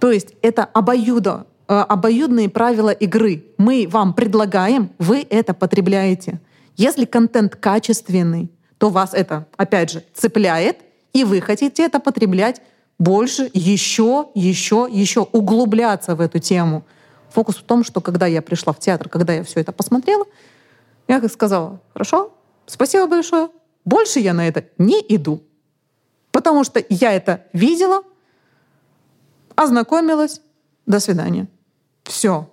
То есть это обоюдо, обоюдные правила игры. Мы вам предлагаем, вы это потребляете. Если контент качественный, то вас это, опять же, цепляет, и вы хотите это потреблять больше, еще, еще, еще углубляться в эту тему. Фокус в том, что когда я пришла в театр, когда я все это посмотрела, я как сказала, хорошо, спасибо большое, больше я на это не иду. Потому что я это видела, ознакомилась, до свидания. Все.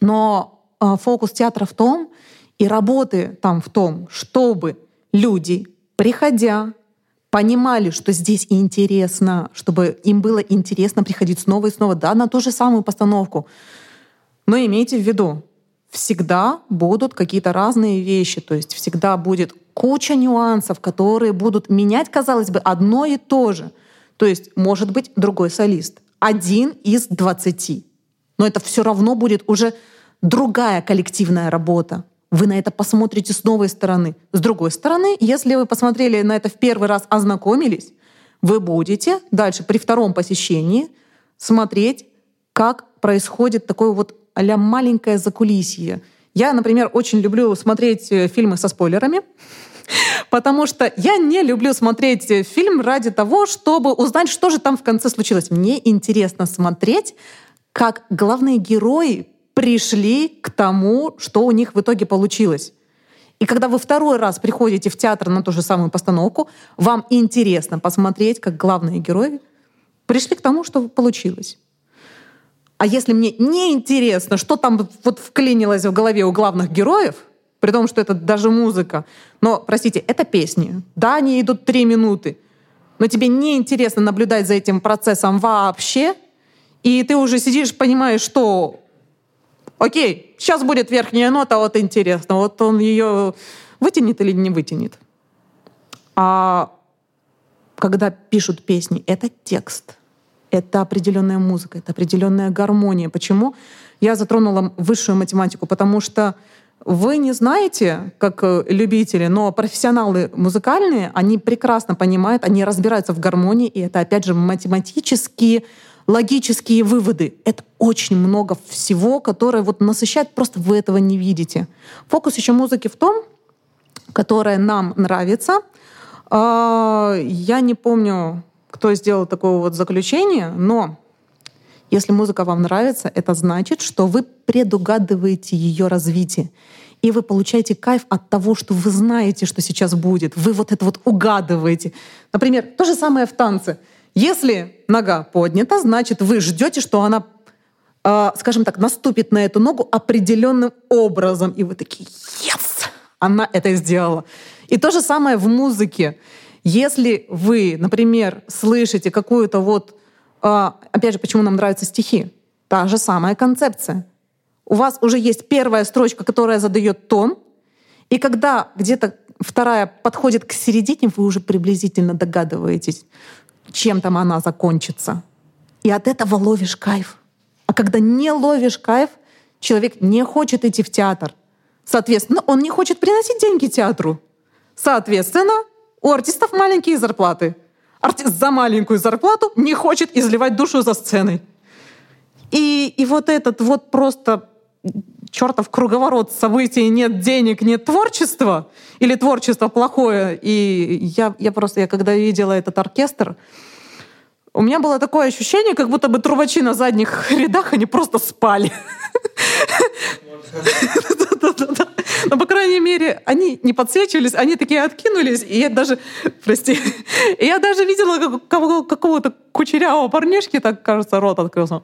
Но э, фокус театра в том, и работы там в том, чтобы люди, приходя, понимали, что здесь интересно, чтобы им было интересно приходить снова и снова, да, на ту же самую постановку. Но имейте в виду, всегда будут какие-то разные вещи, то есть всегда будет куча нюансов, которые будут менять, казалось бы, одно и то же. То есть может быть другой солист, один из двадцати. Но это все равно будет уже другая коллективная работа. Вы на это посмотрите с новой стороны. С другой стороны, если вы посмотрели на это в первый раз, ознакомились, вы будете дальше при втором посещении смотреть, как происходит такое вот а маленькое закулисье. Я, например, очень люблю смотреть э, фильмы со спойлерами, потому что я не люблю смотреть э, фильм ради того, чтобы узнать, что же там в конце случилось. Мне интересно смотреть, как главные герои пришли к тому, что у них в итоге получилось. И когда вы второй раз приходите в театр на ту же самую постановку, вам интересно посмотреть, как главные герои пришли к тому, что получилось. А если мне не интересно, что там вот вклинилось в голове у главных героев, при том, что это даже музыка, но, простите, это песни. Да, они идут три минуты, но тебе не интересно наблюдать за этим процессом вообще, и ты уже сидишь, понимаешь, что окей, сейчас будет верхняя нота, вот интересно, вот он ее вытянет или не вытянет. А когда пишут песни, это текст, это определенная музыка, это определенная гармония. Почему я затронула высшую математику? Потому что вы не знаете, как э, любители, но профессионалы музыкальные, они прекрасно понимают, они разбираются в гармонии, и это, опять же, математические логические выводы. Это очень много всего, которое вот насыщает, просто вы этого не видите. Фокус еще музыки в том, которая нам нравится. А, я не помню, кто сделал такое вот заключение, но если музыка вам нравится, это значит, что вы предугадываете ее развитие. И вы получаете кайф от того, что вы знаете, что сейчас будет. Вы вот это вот угадываете. Например, то же самое в танце. Если нога поднята, значит, вы ждете, что она, э, скажем так, наступит на эту ногу определенным образом. И вы такие, yes! Она это сделала. И то же самое в музыке. Если вы, например, слышите какую-то вот... Э, опять же, почему нам нравятся стихи? Та же самая концепция. У вас уже есть первая строчка, которая задает тон, и когда где-то вторая подходит к середине, вы уже приблизительно догадываетесь, чем там она закончится. И от этого ловишь кайф. А когда не ловишь кайф, человек не хочет идти в театр. Соответственно, он не хочет приносить деньги театру. Соответственно, у артистов маленькие зарплаты. Артист за маленькую зарплату не хочет изливать душу за сценой. И, и вот этот вот просто чертов круговорот событий, нет денег, нет творчества, или творчество плохое. И я, я просто, я когда видела этот оркестр, у меня было такое ощущение, как будто бы трубачи на задних рядах, они просто спали. Но, по крайней мере, они не подсвечивались, они такие откинулись, и я даже, прости, я даже видела какого-то кучерявого парнишки, так, кажется, рот открылся.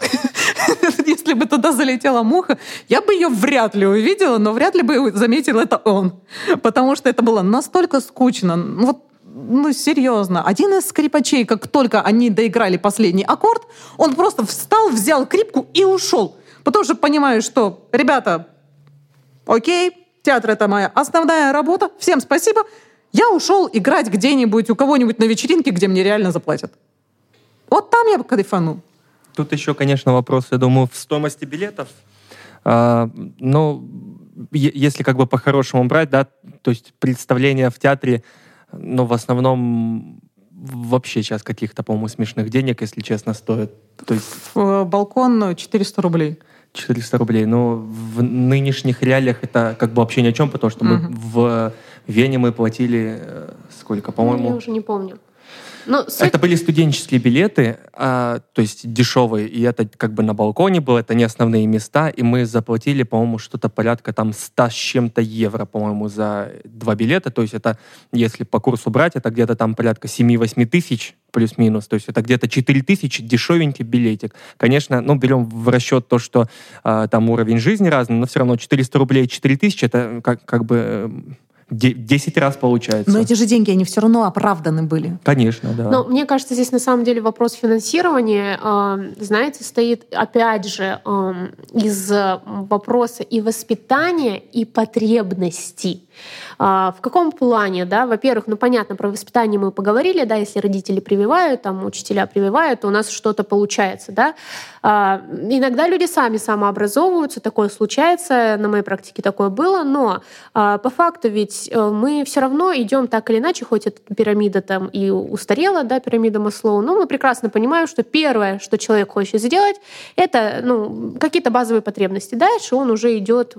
Если бы туда залетела муха, я бы ее вряд ли увидела, но вряд ли бы заметил это он. Потому что это было настолько скучно. Ну вот ну, серьезно. Один из скрипачей, как только они доиграли последний аккорд, он просто встал, взял крипку и ушел. Потому что понимаю, что, ребята, окей, театр — это моя основная работа, всем спасибо, я ушел играть где-нибудь у кого-нибудь на вечеринке, где мне реально заплатят. Вот там я кайфану. Тут еще, конечно, вопрос, я думаю, в стоимости билетов. А, ну, если как бы по-хорошему брать, да, то есть представление в театре, ну, в основном вообще сейчас каких-то, по-моему, смешных денег, если честно, стоит. То есть... Балкон 400 рублей. 400 рублей. Но в нынешних реалиях это как бы вообще ни о чем, потому что мы угу. в Вене мы платили э, сколько, по-моему? Я уже не помню. Ну, суть... Это были студенческие билеты, а, то есть дешевые, и это как бы на балконе было, это не основные места, и мы заплатили, по-моему, что-то порядка там 100 с чем-то евро, по-моему, за два билета, то есть это, если по курсу брать, это где-то там порядка 7-8 тысяч плюс-минус, то есть это где-то 4 тысячи, дешевенький билетик. Конечно, ну, берем в расчет то, что а, там уровень жизни разный, но все равно 400 рублей, 4 тысячи, это как, как бы эм, 10 раз получается. Но эти же деньги, они все равно оправданы были. Конечно, да. Но мне кажется, здесь на самом деле вопрос финансирования, э, знаете, стоит опять же э, из вопроса и воспитания, и потребностей. А, в каком плане, да? Во-первых, ну понятно, про воспитание мы поговорили, да, если родители прививают, там учителя прививают, то у нас что-то получается, да. А, иногда люди сами самообразовываются, такое случается, на моей практике такое было, но а, по факту ведь э, мы все равно идем так или иначе, хоть эта пирамида там и устарела, да, пирамида Маслоу, но мы прекрасно понимаем, что первое, что человек хочет сделать, это ну, какие-то базовые потребности. Дальше он уже идет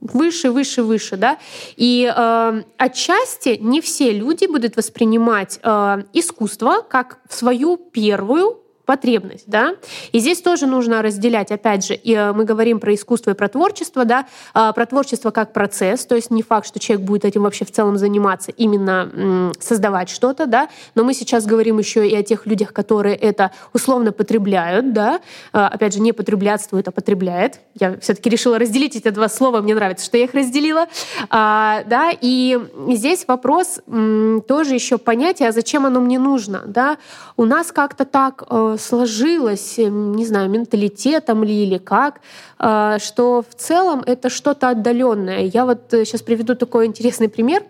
выше, выше, выше, да. И э, отчасти не все люди будут воспринимать э, искусство как свою первую потребность, да. И здесь тоже нужно разделять, опять же, и э, мы говорим про искусство и про творчество, да, а, про творчество как процесс, то есть не факт, что человек будет этим вообще в целом заниматься, именно создавать что-то, да, но мы сейчас говорим еще и о тех людях, которые это условно потребляют, да, а, опять же, не потребляцтвуют, а потребляет. Я все-таки решила разделить эти два слова, мне нравится, что я их разделила, а, да, и здесь вопрос тоже еще понятия, а зачем оно мне нужно, да, у нас как-то так э, сложилось, эм, не знаю, менталитетом ли или как, э, что в целом это что-то отдаленное. Я вот сейчас э, приведу такой интересный пример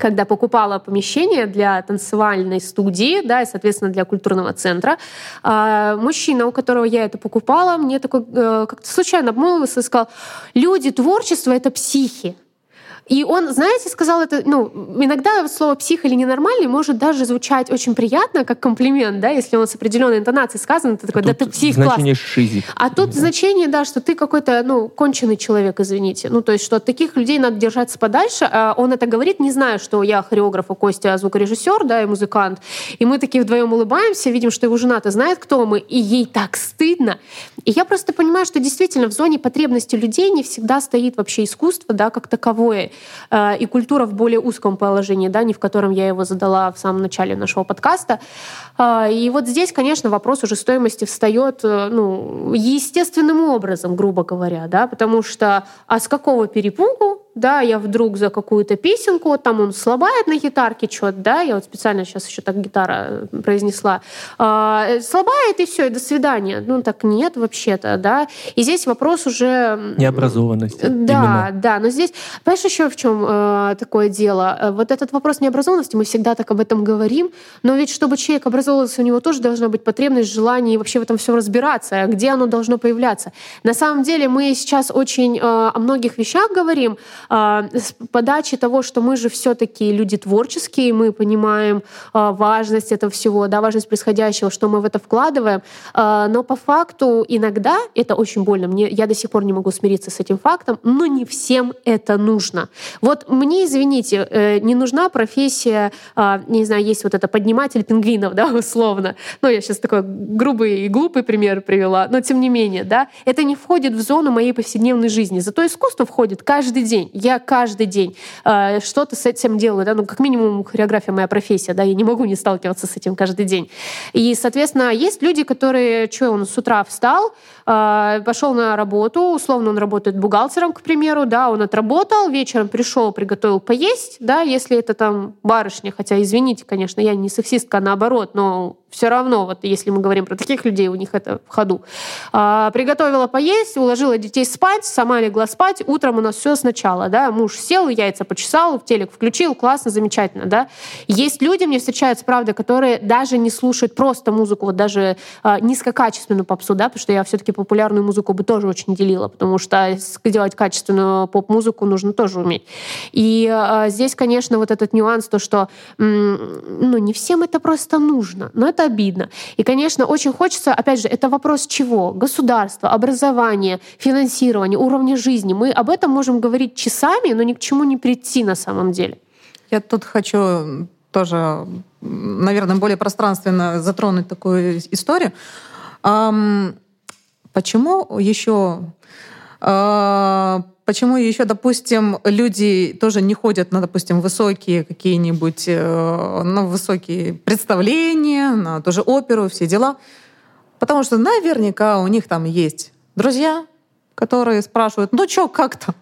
когда покупала помещение для танцевальной студии, да, и, соответственно, для культурного центра, э, мужчина, у которого я это покупала, мне такой как-то случайно обмолвился и сказал, люди, творчество — это психи. И он, знаете, сказал это, ну, иногда слово «псих» или «ненормальный» может даже звучать очень приятно, как комплимент, да, если он с определенной интонацией сказан, ты такой, а да ты псих, значение класс. шизик. А тут да. значение, да, что ты какой-то, ну, конченый человек, извините. Ну, то есть, что от таких людей надо держаться подальше. А он это говорит, не знаю, что я хореограф, а Костя звукорежиссер, да, и музыкант. И мы такие вдвоем улыбаемся, видим, что его жена-то знает, кто мы, и ей так стыдно. И я просто понимаю, что действительно в зоне потребности людей не всегда стоит вообще искусство, да, как таковое. Э, и культура в более узком положении, да, не в котором я его задала в самом начале нашего подкаста. Э, и вот здесь, конечно, вопрос уже стоимости встает э, ну, естественным образом, грубо говоря, да, потому что а с какого перепугу да, я вдруг за какую-то песенку, там он слабает на гитарке что-то, да, я вот специально сейчас еще так гитара э, произнесла, э, слабает и все, и до свидания. Ну так нет вообще-то, да. И здесь вопрос уже... Необразованности. Да, именно. да, но здесь, понимаешь, еще в чем э, такое дело? Э, вот этот вопрос необразованности, мы всегда так об этом говорим, но ведь чтобы человек образовывался, у него тоже должна быть потребность, желание и вообще в этом все разбираться, где оно должно появляться. На самом деле мы сейчас очень э, о многих вещах говорим, а, с подачи того, что мы же все-таки люди творческие, мы понимаем а, важность этого всего, да, важность происходящего, что мы в это вкладываем, а, но по факту иногда это очень больно. Мне, я до сих пор не могу смириться с этим фактом, но не всем это нужно. Вот мне, извините, э, не нужна профессия, не знаю, есть вот это подниматель пингвинов, да, условно. Ну, я сейчас такой грубый и глупый пример привела, но тем не менее, да, это не входит в зону моей повседневной жизни. Зато искусство входит каждый день. Я каждый день э, что-то с этим делаю, да, ну, как минимум хореография моя профессия, да, я не могу не сталкиваться с этим каждый день. И, соответственно, есть люди, которые, что он с утра встал, пошел на работу, условно он работает бухгалтером, к примеру, да, он отработал, вечером пришел, приготовил поесть, да, если это там барышня, хотя, извините, конечно, я не сексистка, а наоборот, но все равно, вот если мы говорим про таких людей, у них это в ходу. А, приготовила поесть, уложила детей спать, сама легла спать, утром у нас все сначала, да, муж сел, яйца почесал, в телек включил, классно, замечательно, да. Есть люди, мне встречаются, правда, которые даже не слушают просто музыку, вот даже а, низкокачественную попсу, да, потому что я все-таки популярную музыку бы тоже очень делила, потому что делать качественную поп-музыку нужно тоже уметь. И а, здесь, конечно, вот этот нюанс, то, что, ну, не всем это просто нужно, но это обидно. И, конечно, очень хочется, опять же, это вопрос чего? Государства, образования, финансирования, уровня жизни. Мы об этом можем говорить часами, но ни к чему не прийти на самом деле. Я тут хочу тоже, наверное, более пространственно затронуть такую историю. Почему еще а, Почему еще, допустим, люди тоже не ходят на, допустим, высокие какие-нибудь, э, ну, высокие представления, на тоже оперу, все дела? Потому что наверняка у них там есть друзья, которые спрашивают, ну что, как там?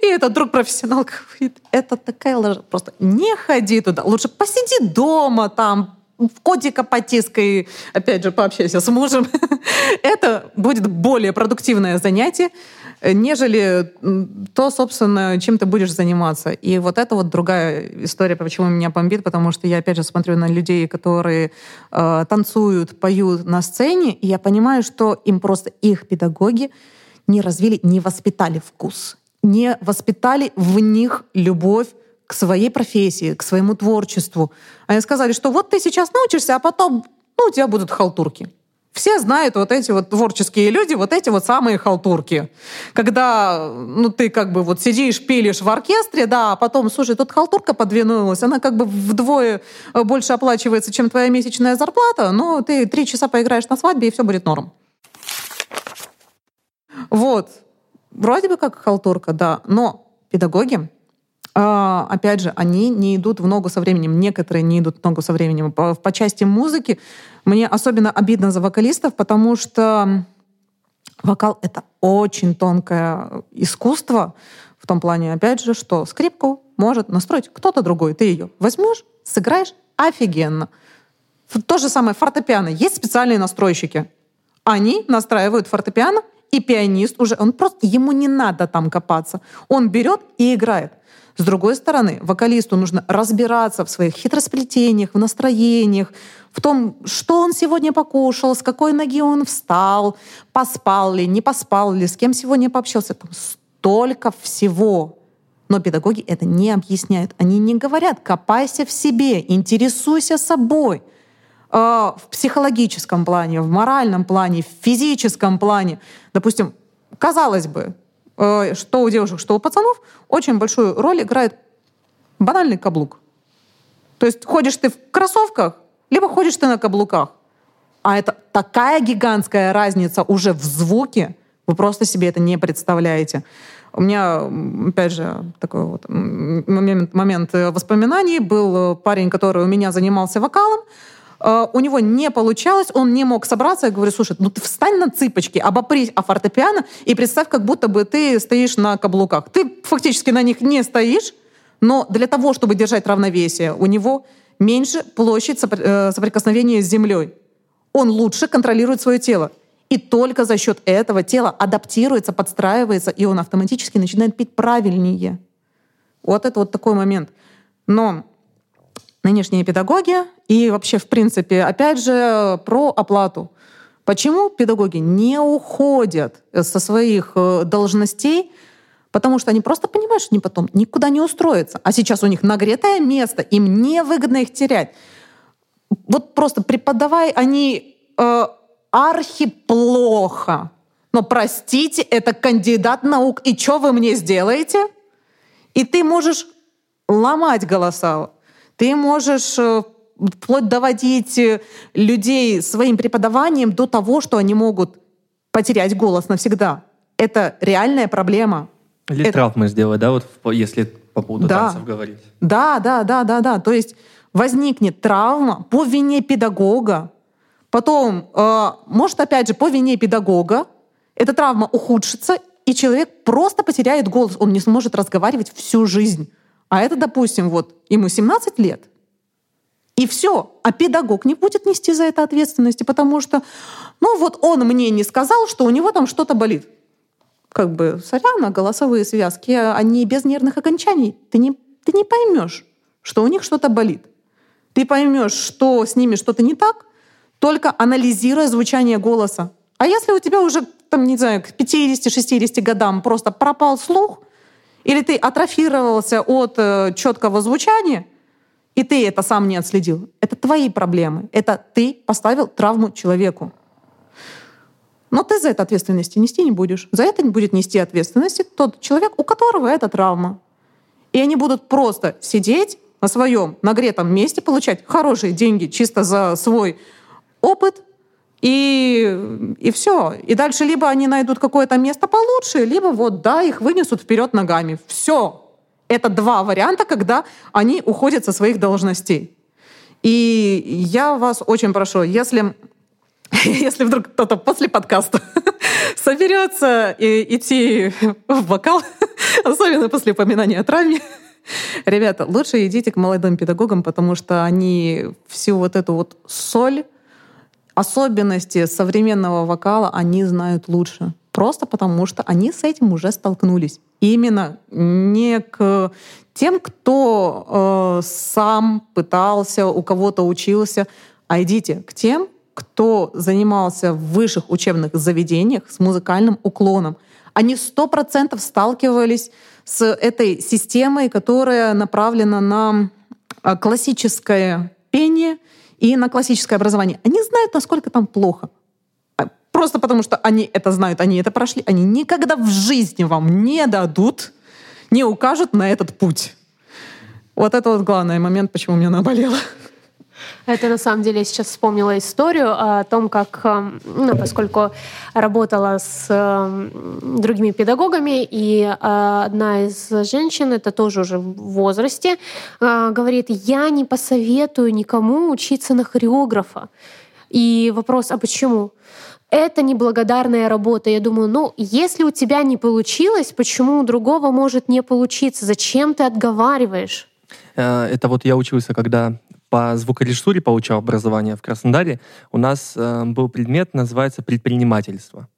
И этот друг профессионал говорит, это такая ложь, просто не ходи туда, лучше посиди дома там, в котика потискай, опять же, пообщайся с мужем. это будет более продуктивное занятие, нежели то, собственно, чем ты будешь заниматься. И вот это вот другая история, почему меня бомбит, потому что я, опять же, смотрю на людей, которые э, танцуют, поют на сцене, и я понимаю, что им просто их педагоги не развили, не воспитали вкус, не воспитали в них любовь к своей профессии, к своему творчеству. Они сказали, что вот ты сейчас научишься, а потом ну, у тебя будут халтурки. Все знают вот эти вот творческие люди, вот эти вот самые халтурки. Когда, ну, ты как бы вот сидишь, пилишь в оркестре, да, а потом, слушай, тут халтурка подвинулась, она как бы вдвое э, больше оплачивается, чем твоя месячная зарплата, но ты три часа поиграешь на свадьбе, и все будет норм. Вот. Вроде бы как халтурка, да, но педагоги, опять же, они не идут в ногу со временем. Некоторые не идут в ногу со временем. По, по части музыки мне особенно обидно за вокалистов, потому что вокал — это очень тонкое искусство в том плане, опять же, что скрипку может настроить кто-то другой. Ты ее возьмешь, сыграешь офигенно. То же самое фортепиано. Есть специальные настройщики. Они настраивают фортепиано, и пианист уже, он просто, ему не надо там копаться. Он берет и играет. С другой стороны, вокалисту нужно разбираться в своих хитросплетениях, в настроениях, в том, что он сегодня покушал, с какой ноги он встал, поспал ли, не поспал ли, с кем сегодня пообщался. Там столько всего. Но педагоги это не объясняют. Они не говорят, копайся в себе, интересуйся собой. А, в психологическом плане, в моральном плане, в физическом плане. Допустим, казалось бы, что у девушек, что у пацанов, очень большую роль играет банальный каблук. То есть ходишь ты в кроссовках, либо ходишь ты на каблуках. А это такая гигантская разница уже в звуке, вы просто себе это не представляете. У меня, опять же, такой вот момент, момент воспоминаний. Был парень, который у меня занимался вокалом. Э, у него не получалось, он не мог собраться. Я говорю, слушай, ну ты встань на цыпочки, обопрись о фортепиано и представь, как будто бы ты стоишь на каблуках. Ты фактически на них не стоишь, но для того, чтобы держать равновесие, у него меньше площадь э, соприкосновения с землей. Он лучше контролирует свое тело. И только за счет этого тело адаптируется, подстраивается, и он автоматически начинает пить правильнее. Вот это вот такой момент. Но нынешние педагоги и вообще, в принципе, опять же, про оплату. Почему педагоги не уходят со своих э, должностей? Потому что они просто понимают, что они потом никуда не устроятся. А сейчас у них нагретое место, им невыгодно их терять. Вот просто преподавай они э, архиплохо. Но простите, это кандидат наук, и что вы мне сделаете? И ты можешь ломать голоса. Ты можешь э, вплоть доводить э, людей своим преподаванием до того, что они могут потерять голос навсегда. Это реальная проблема. Или это... травмы сделать, да, вот если по поводу да. танцев говорить. Да, да, да, да, да. То есть возникнет травма по вине педагога, потом, э, может, опять же, по вине педагога эта травма ухудшится, и человек просто потеряет голос, он не сможет разговаривать всю жизнь. А это, допустим, вот ему 17 лет, и все. А педагог не будет нести за это ответственности, потому что, ну вот он мне не сказал, что у него там что-то болит. Как бы, сорян, а голосовые связки, они без нервных окончаний. Ты не, ты не поймешь, что у них что-то болит. Ты поймешь, что с ними что-то не так, только анализируя звучание голоса. А если у тебя уже, там, не знаю, к 50-60 годам просто пропал слух, или ты атрофировался от э, четкого звучания, и ты это сам не отследил, это твои проблемы. Это ты поставил травму человеку. Но ты за это ответственности нести не будешь. За это не будет нести ответственности тот человек, у которого эта травма. И они будут просто сидеть на своем нагретом месте, получать хорошие деньги чисто за свой опыт, и, и все. И дальше либо они найдут какое-то место получше, либо вот, да, их вынесут вперед ногами. Все. Это два варианта, когда они уходят со своих должностей. И я вас очень прошу, если, если вдруг кто-то после подкаста соберется и идти в вокал, особенно после упоминания о травме, ребята, лучше идите к молодым педагогам, потому что они всю вот эту вот соль особенности современного вокала они знают лучше. Просто потому, что они с этим уже столкнулись. Именно не к тем, кто э, сам пытался, у кого-то учился, а идите к тем, кто занимался в высших учебных заведениях с музыкальным уклоном. Они сто процентов сталкивались с этой системой, которая направлена на а, классическое пение и на классическое образование. Они знают, насколько там плохо. А, просто потому, что они это знают, они это прошли. Они никогда в жизни вам не дадут, не укажут на этот путь. Вот это вот главный момент, почему меня наболело. Это на самом деле я сейчас вспомнила историю о том, как, эм, ну, поскольку работала с эм, другими педагогами, и э, одна из женщин, это тоже уже в возрасте, э, говорит, я не посоветую никому учиться на хореографа. И вопрос, а почему? это неблагодарная работа. Я думаю, ну, если у тебя не получилось, почему у другого может не получиться? Зачем ты отговариваешь? Э, это вот я учился, когда по звукорежиссуре получал образование в Краснодаре, у нас э, был предмет, называется предпринимательство.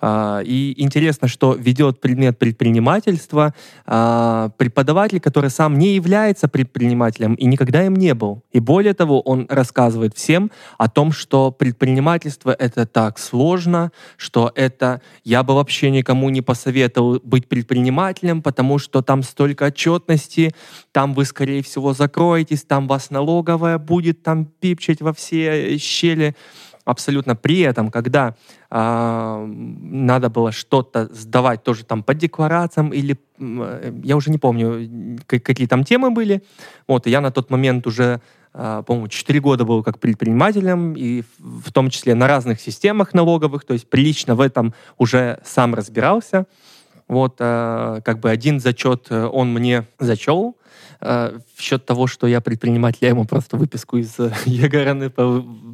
А, и интересно, что ведет предмет предпринимательства а, преподаватель, который сам не является предпринимателем и никогда им не был. И более того, он рассказывает всем о том, что предпринимательство — это так сложно, что это я бы вообще никому не посоветовал быть предпринимателем, потому что там столько отчетности, там вы, скорее всего, закроетесь, там вас налоговая будет там пипчать во все щели абсолютно при этом, когда надо было что-то сдавать тоже там по декларациям или э, я уже не помню, какие там темы были. Вот, я на тот момент уже, э, по-моему, 4 года был как предпринимателем, и в, том числе на разных системах налоговых, то есть прилично в этом уже сам разбирался. Вот, э, как бы один зачет э, он мне зачел, э, в счет того, что я предприниматель, я ему просто выписку из ЕГРН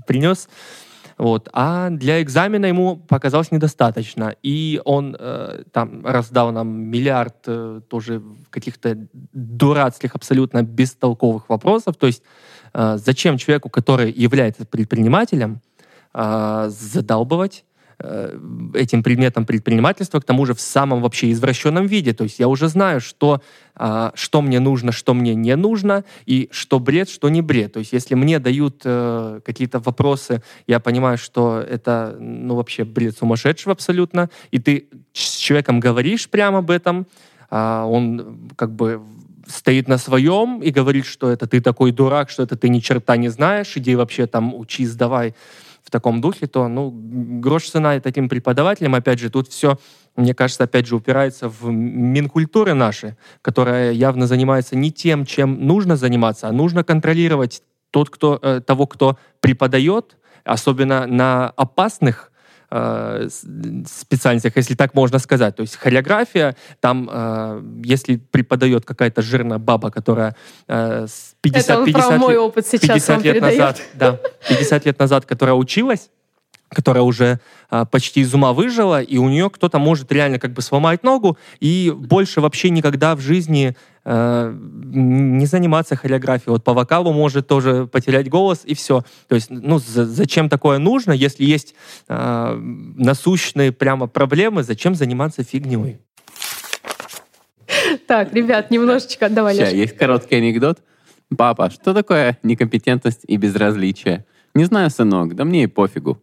принес. Вот. А для экзамена ему показалось недостаточно. И он э, там раздал нам миллиард э, тоже каких-то дурацких, абсолютно бестолковых вопросов. То есть э, зачем человеку, который является предпринимателем, э, задалбывать этим предметом предпринимательства, к тому же в самом вообще извращенном виде. То есть я уже знаю, что, а, что мне нужно, что мне не нужно, и что бред, что не бред. То есть если мне дают э, какие-то вопросы, я понимаю, что это ну, вообще бред сумасшедшего абсолютно, и ты с человеком говоришь прямо об этом, а он как бы стоит на своем и говорит, что это ты такой дурак, что это ты ни черта не знаешь, иди вообще там учи, сдавай в таком духе, то, ну, грош цена таким преподавателям, опять же, тут все, мне кажется, опять же, упирается в Минкультуры наши, которая явно занимается не тем, чем нужно заниматься, а нужно контролировать тот, кто, э, того, кто преподает, особенно на опасных э, специальностях, если так можно сказать. То есть хореография, там, э, если преподает какая-то жирная баба, которая э, 50, Это он 50 про мой опыт сейчас 50 лет передает. назад, да, 50 лет назад, которая училась, которая уже а, почти из ума выжила, и у нее кто-то может реально как бы сломать ногу, и больше вообще никогда в жизни э, не заниматься хореографией. Вот по вокалу может тоже потерять голос, и все. То есть, ну, за, зачем такое нужно, если есть э, насущные прямо проблемы, зачем заниматься фигней? Так, ребят, немножечко, давай, Сейчас, есть короткий анекдот. Папа, что такое некомпетентность и безразличие? Не знаю, сынок, да мне и пофигу.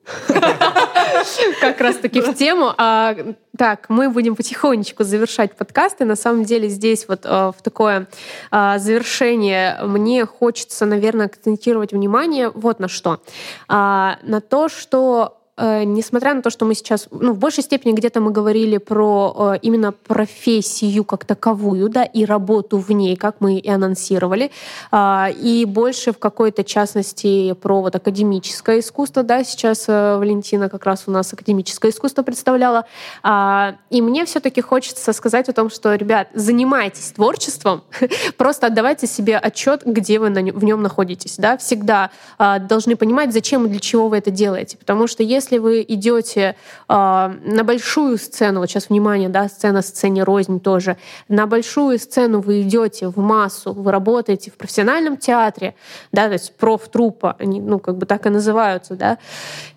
Как раз таки в тему. А, так, мы будем потихонечку завершать подкасты. На самом деле здесь вот а, в такое а, завершение мне хочется, наверное, акцентировать внимание вот на что. А, на то, что несмотря на то, что мы сейчас, ну, в большей степени где-то мы говорили про э, именно профессию как таковую, да, и работу в ней, как мы и анонсировали, а, и больше в какой-то частности про вот академическое искусство, да, сейчас э, Валентина как раз у нас академическое искусство представляла, а, и мне все-таки хочется сказать о том, что, ребят, занимайтесь творчеством, просто отдавайте себе отчет, где вы в нем находитесь, да, всегда а, должны понимать, зачем и для чего вы это делаете, потому что если если вы идете э, на большую сцену, вот сейчас внимание, да, сцена сцене рознь тоже, на большую сцену вы идете в массу, вы работаете в профессиональном театре, да, то есть профтруппа, они, ну, как бы так и называются, да,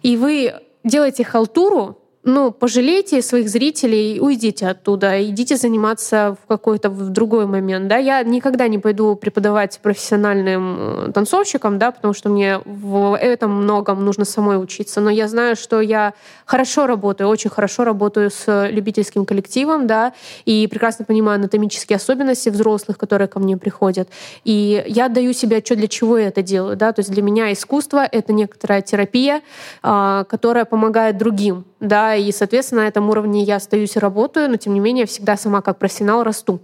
и вы делаете халтуру, ну, пожалейте своих зрителей, уйдите оттуда, идите заниматься в какой-то в другой момент, да. Я никогда не пойду преподавать профессиональным э, танцовщикам, да, потому что мне в этом многом нужно самой учиться. Но я знаю, что я хорошо работаю, очень хорошо работаю с любительским коллективом, да, и прекрасно понимаю анатомические особенности взрослых, которые ко мне приходят. И я даю себе отчет, для чего я это делаю, да. То есть для меня искусство — это некоторая терапия, а, которая помогает другим, да, и, соответственно, на этом уровне я остаюсь и работаю, но, тем не менее, всегда сама как профессионал расту.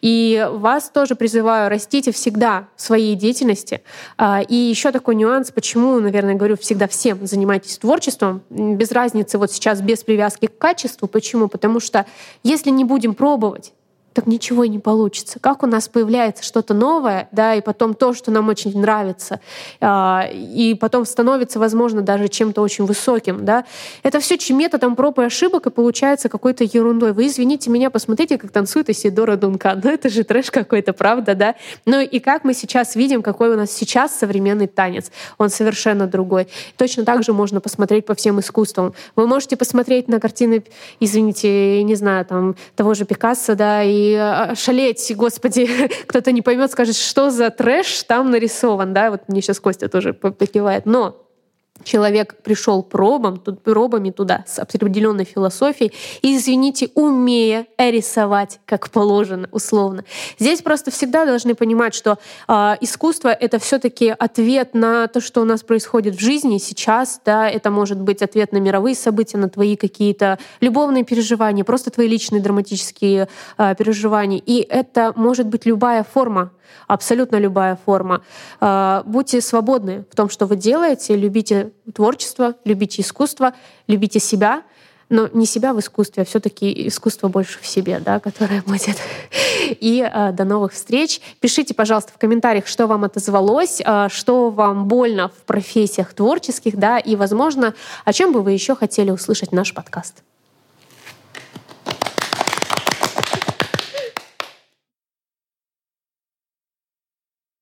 И вас тоже призываю, растите всегда в своей деятельности. А, и еще такой нюанс, почему, наверное, говорю всегда всем, занимайтесь творчеством, без разницы вот сейчас, без привязки к качеству. Почему? Потому что если не будем пробовать, так ничего и не получится. Как у нас появляется что-то новое, да, и потом то, что нам очень нравится, а, и потом становится, возможно, даже чем-то очень высоким, да. Это все методом проб и ошибок, и получается какой-то ерундой. Вы извините меня, посмотрите, как танцует Исидора Дункан. Ну, это же трэш какой-то, правда, да? Ну и как мы сейчас видим, какой у нас сейчас современный танец. Он совершенно другой. Точно так же можно посмотреть по всем искусствам. Вы можете посмотреть на картины, извините, не знаю, там, того же Пикассо, да, и и шалеть, господи, кто-то не поймет, скажет, что за трэш там нарисован, да, вот мне сейчас Костя тоже покивает. Но человек пришел пробам, тут, пробами туда с определенной философией и, извините, умея рисовать как положено, условно. Здесь просто всегда должны понимать, что э, искусство — это все таки ответ на то, что у нас происходит в жизни сейчас. Да, это может быть ответ на мировые события, на твои какие-то любовные переживания, просто твои личные драматические э, переживания. И это может быть любая форма абсолютно любая форма. А, будьте свободны в том, что вы делаете, любите творчество, любите искусство, любите себя, но не себя в искусстве, а все-таки искусство больше в себе, да, которое будет. И э, до новых встреч. Пишите, пожалуйста, в комментариях, что вам отозвалось, э, что вам больно в профессиях творческих, да, и, возможно, о чем бы вы еще хотели услышать наш подкаст.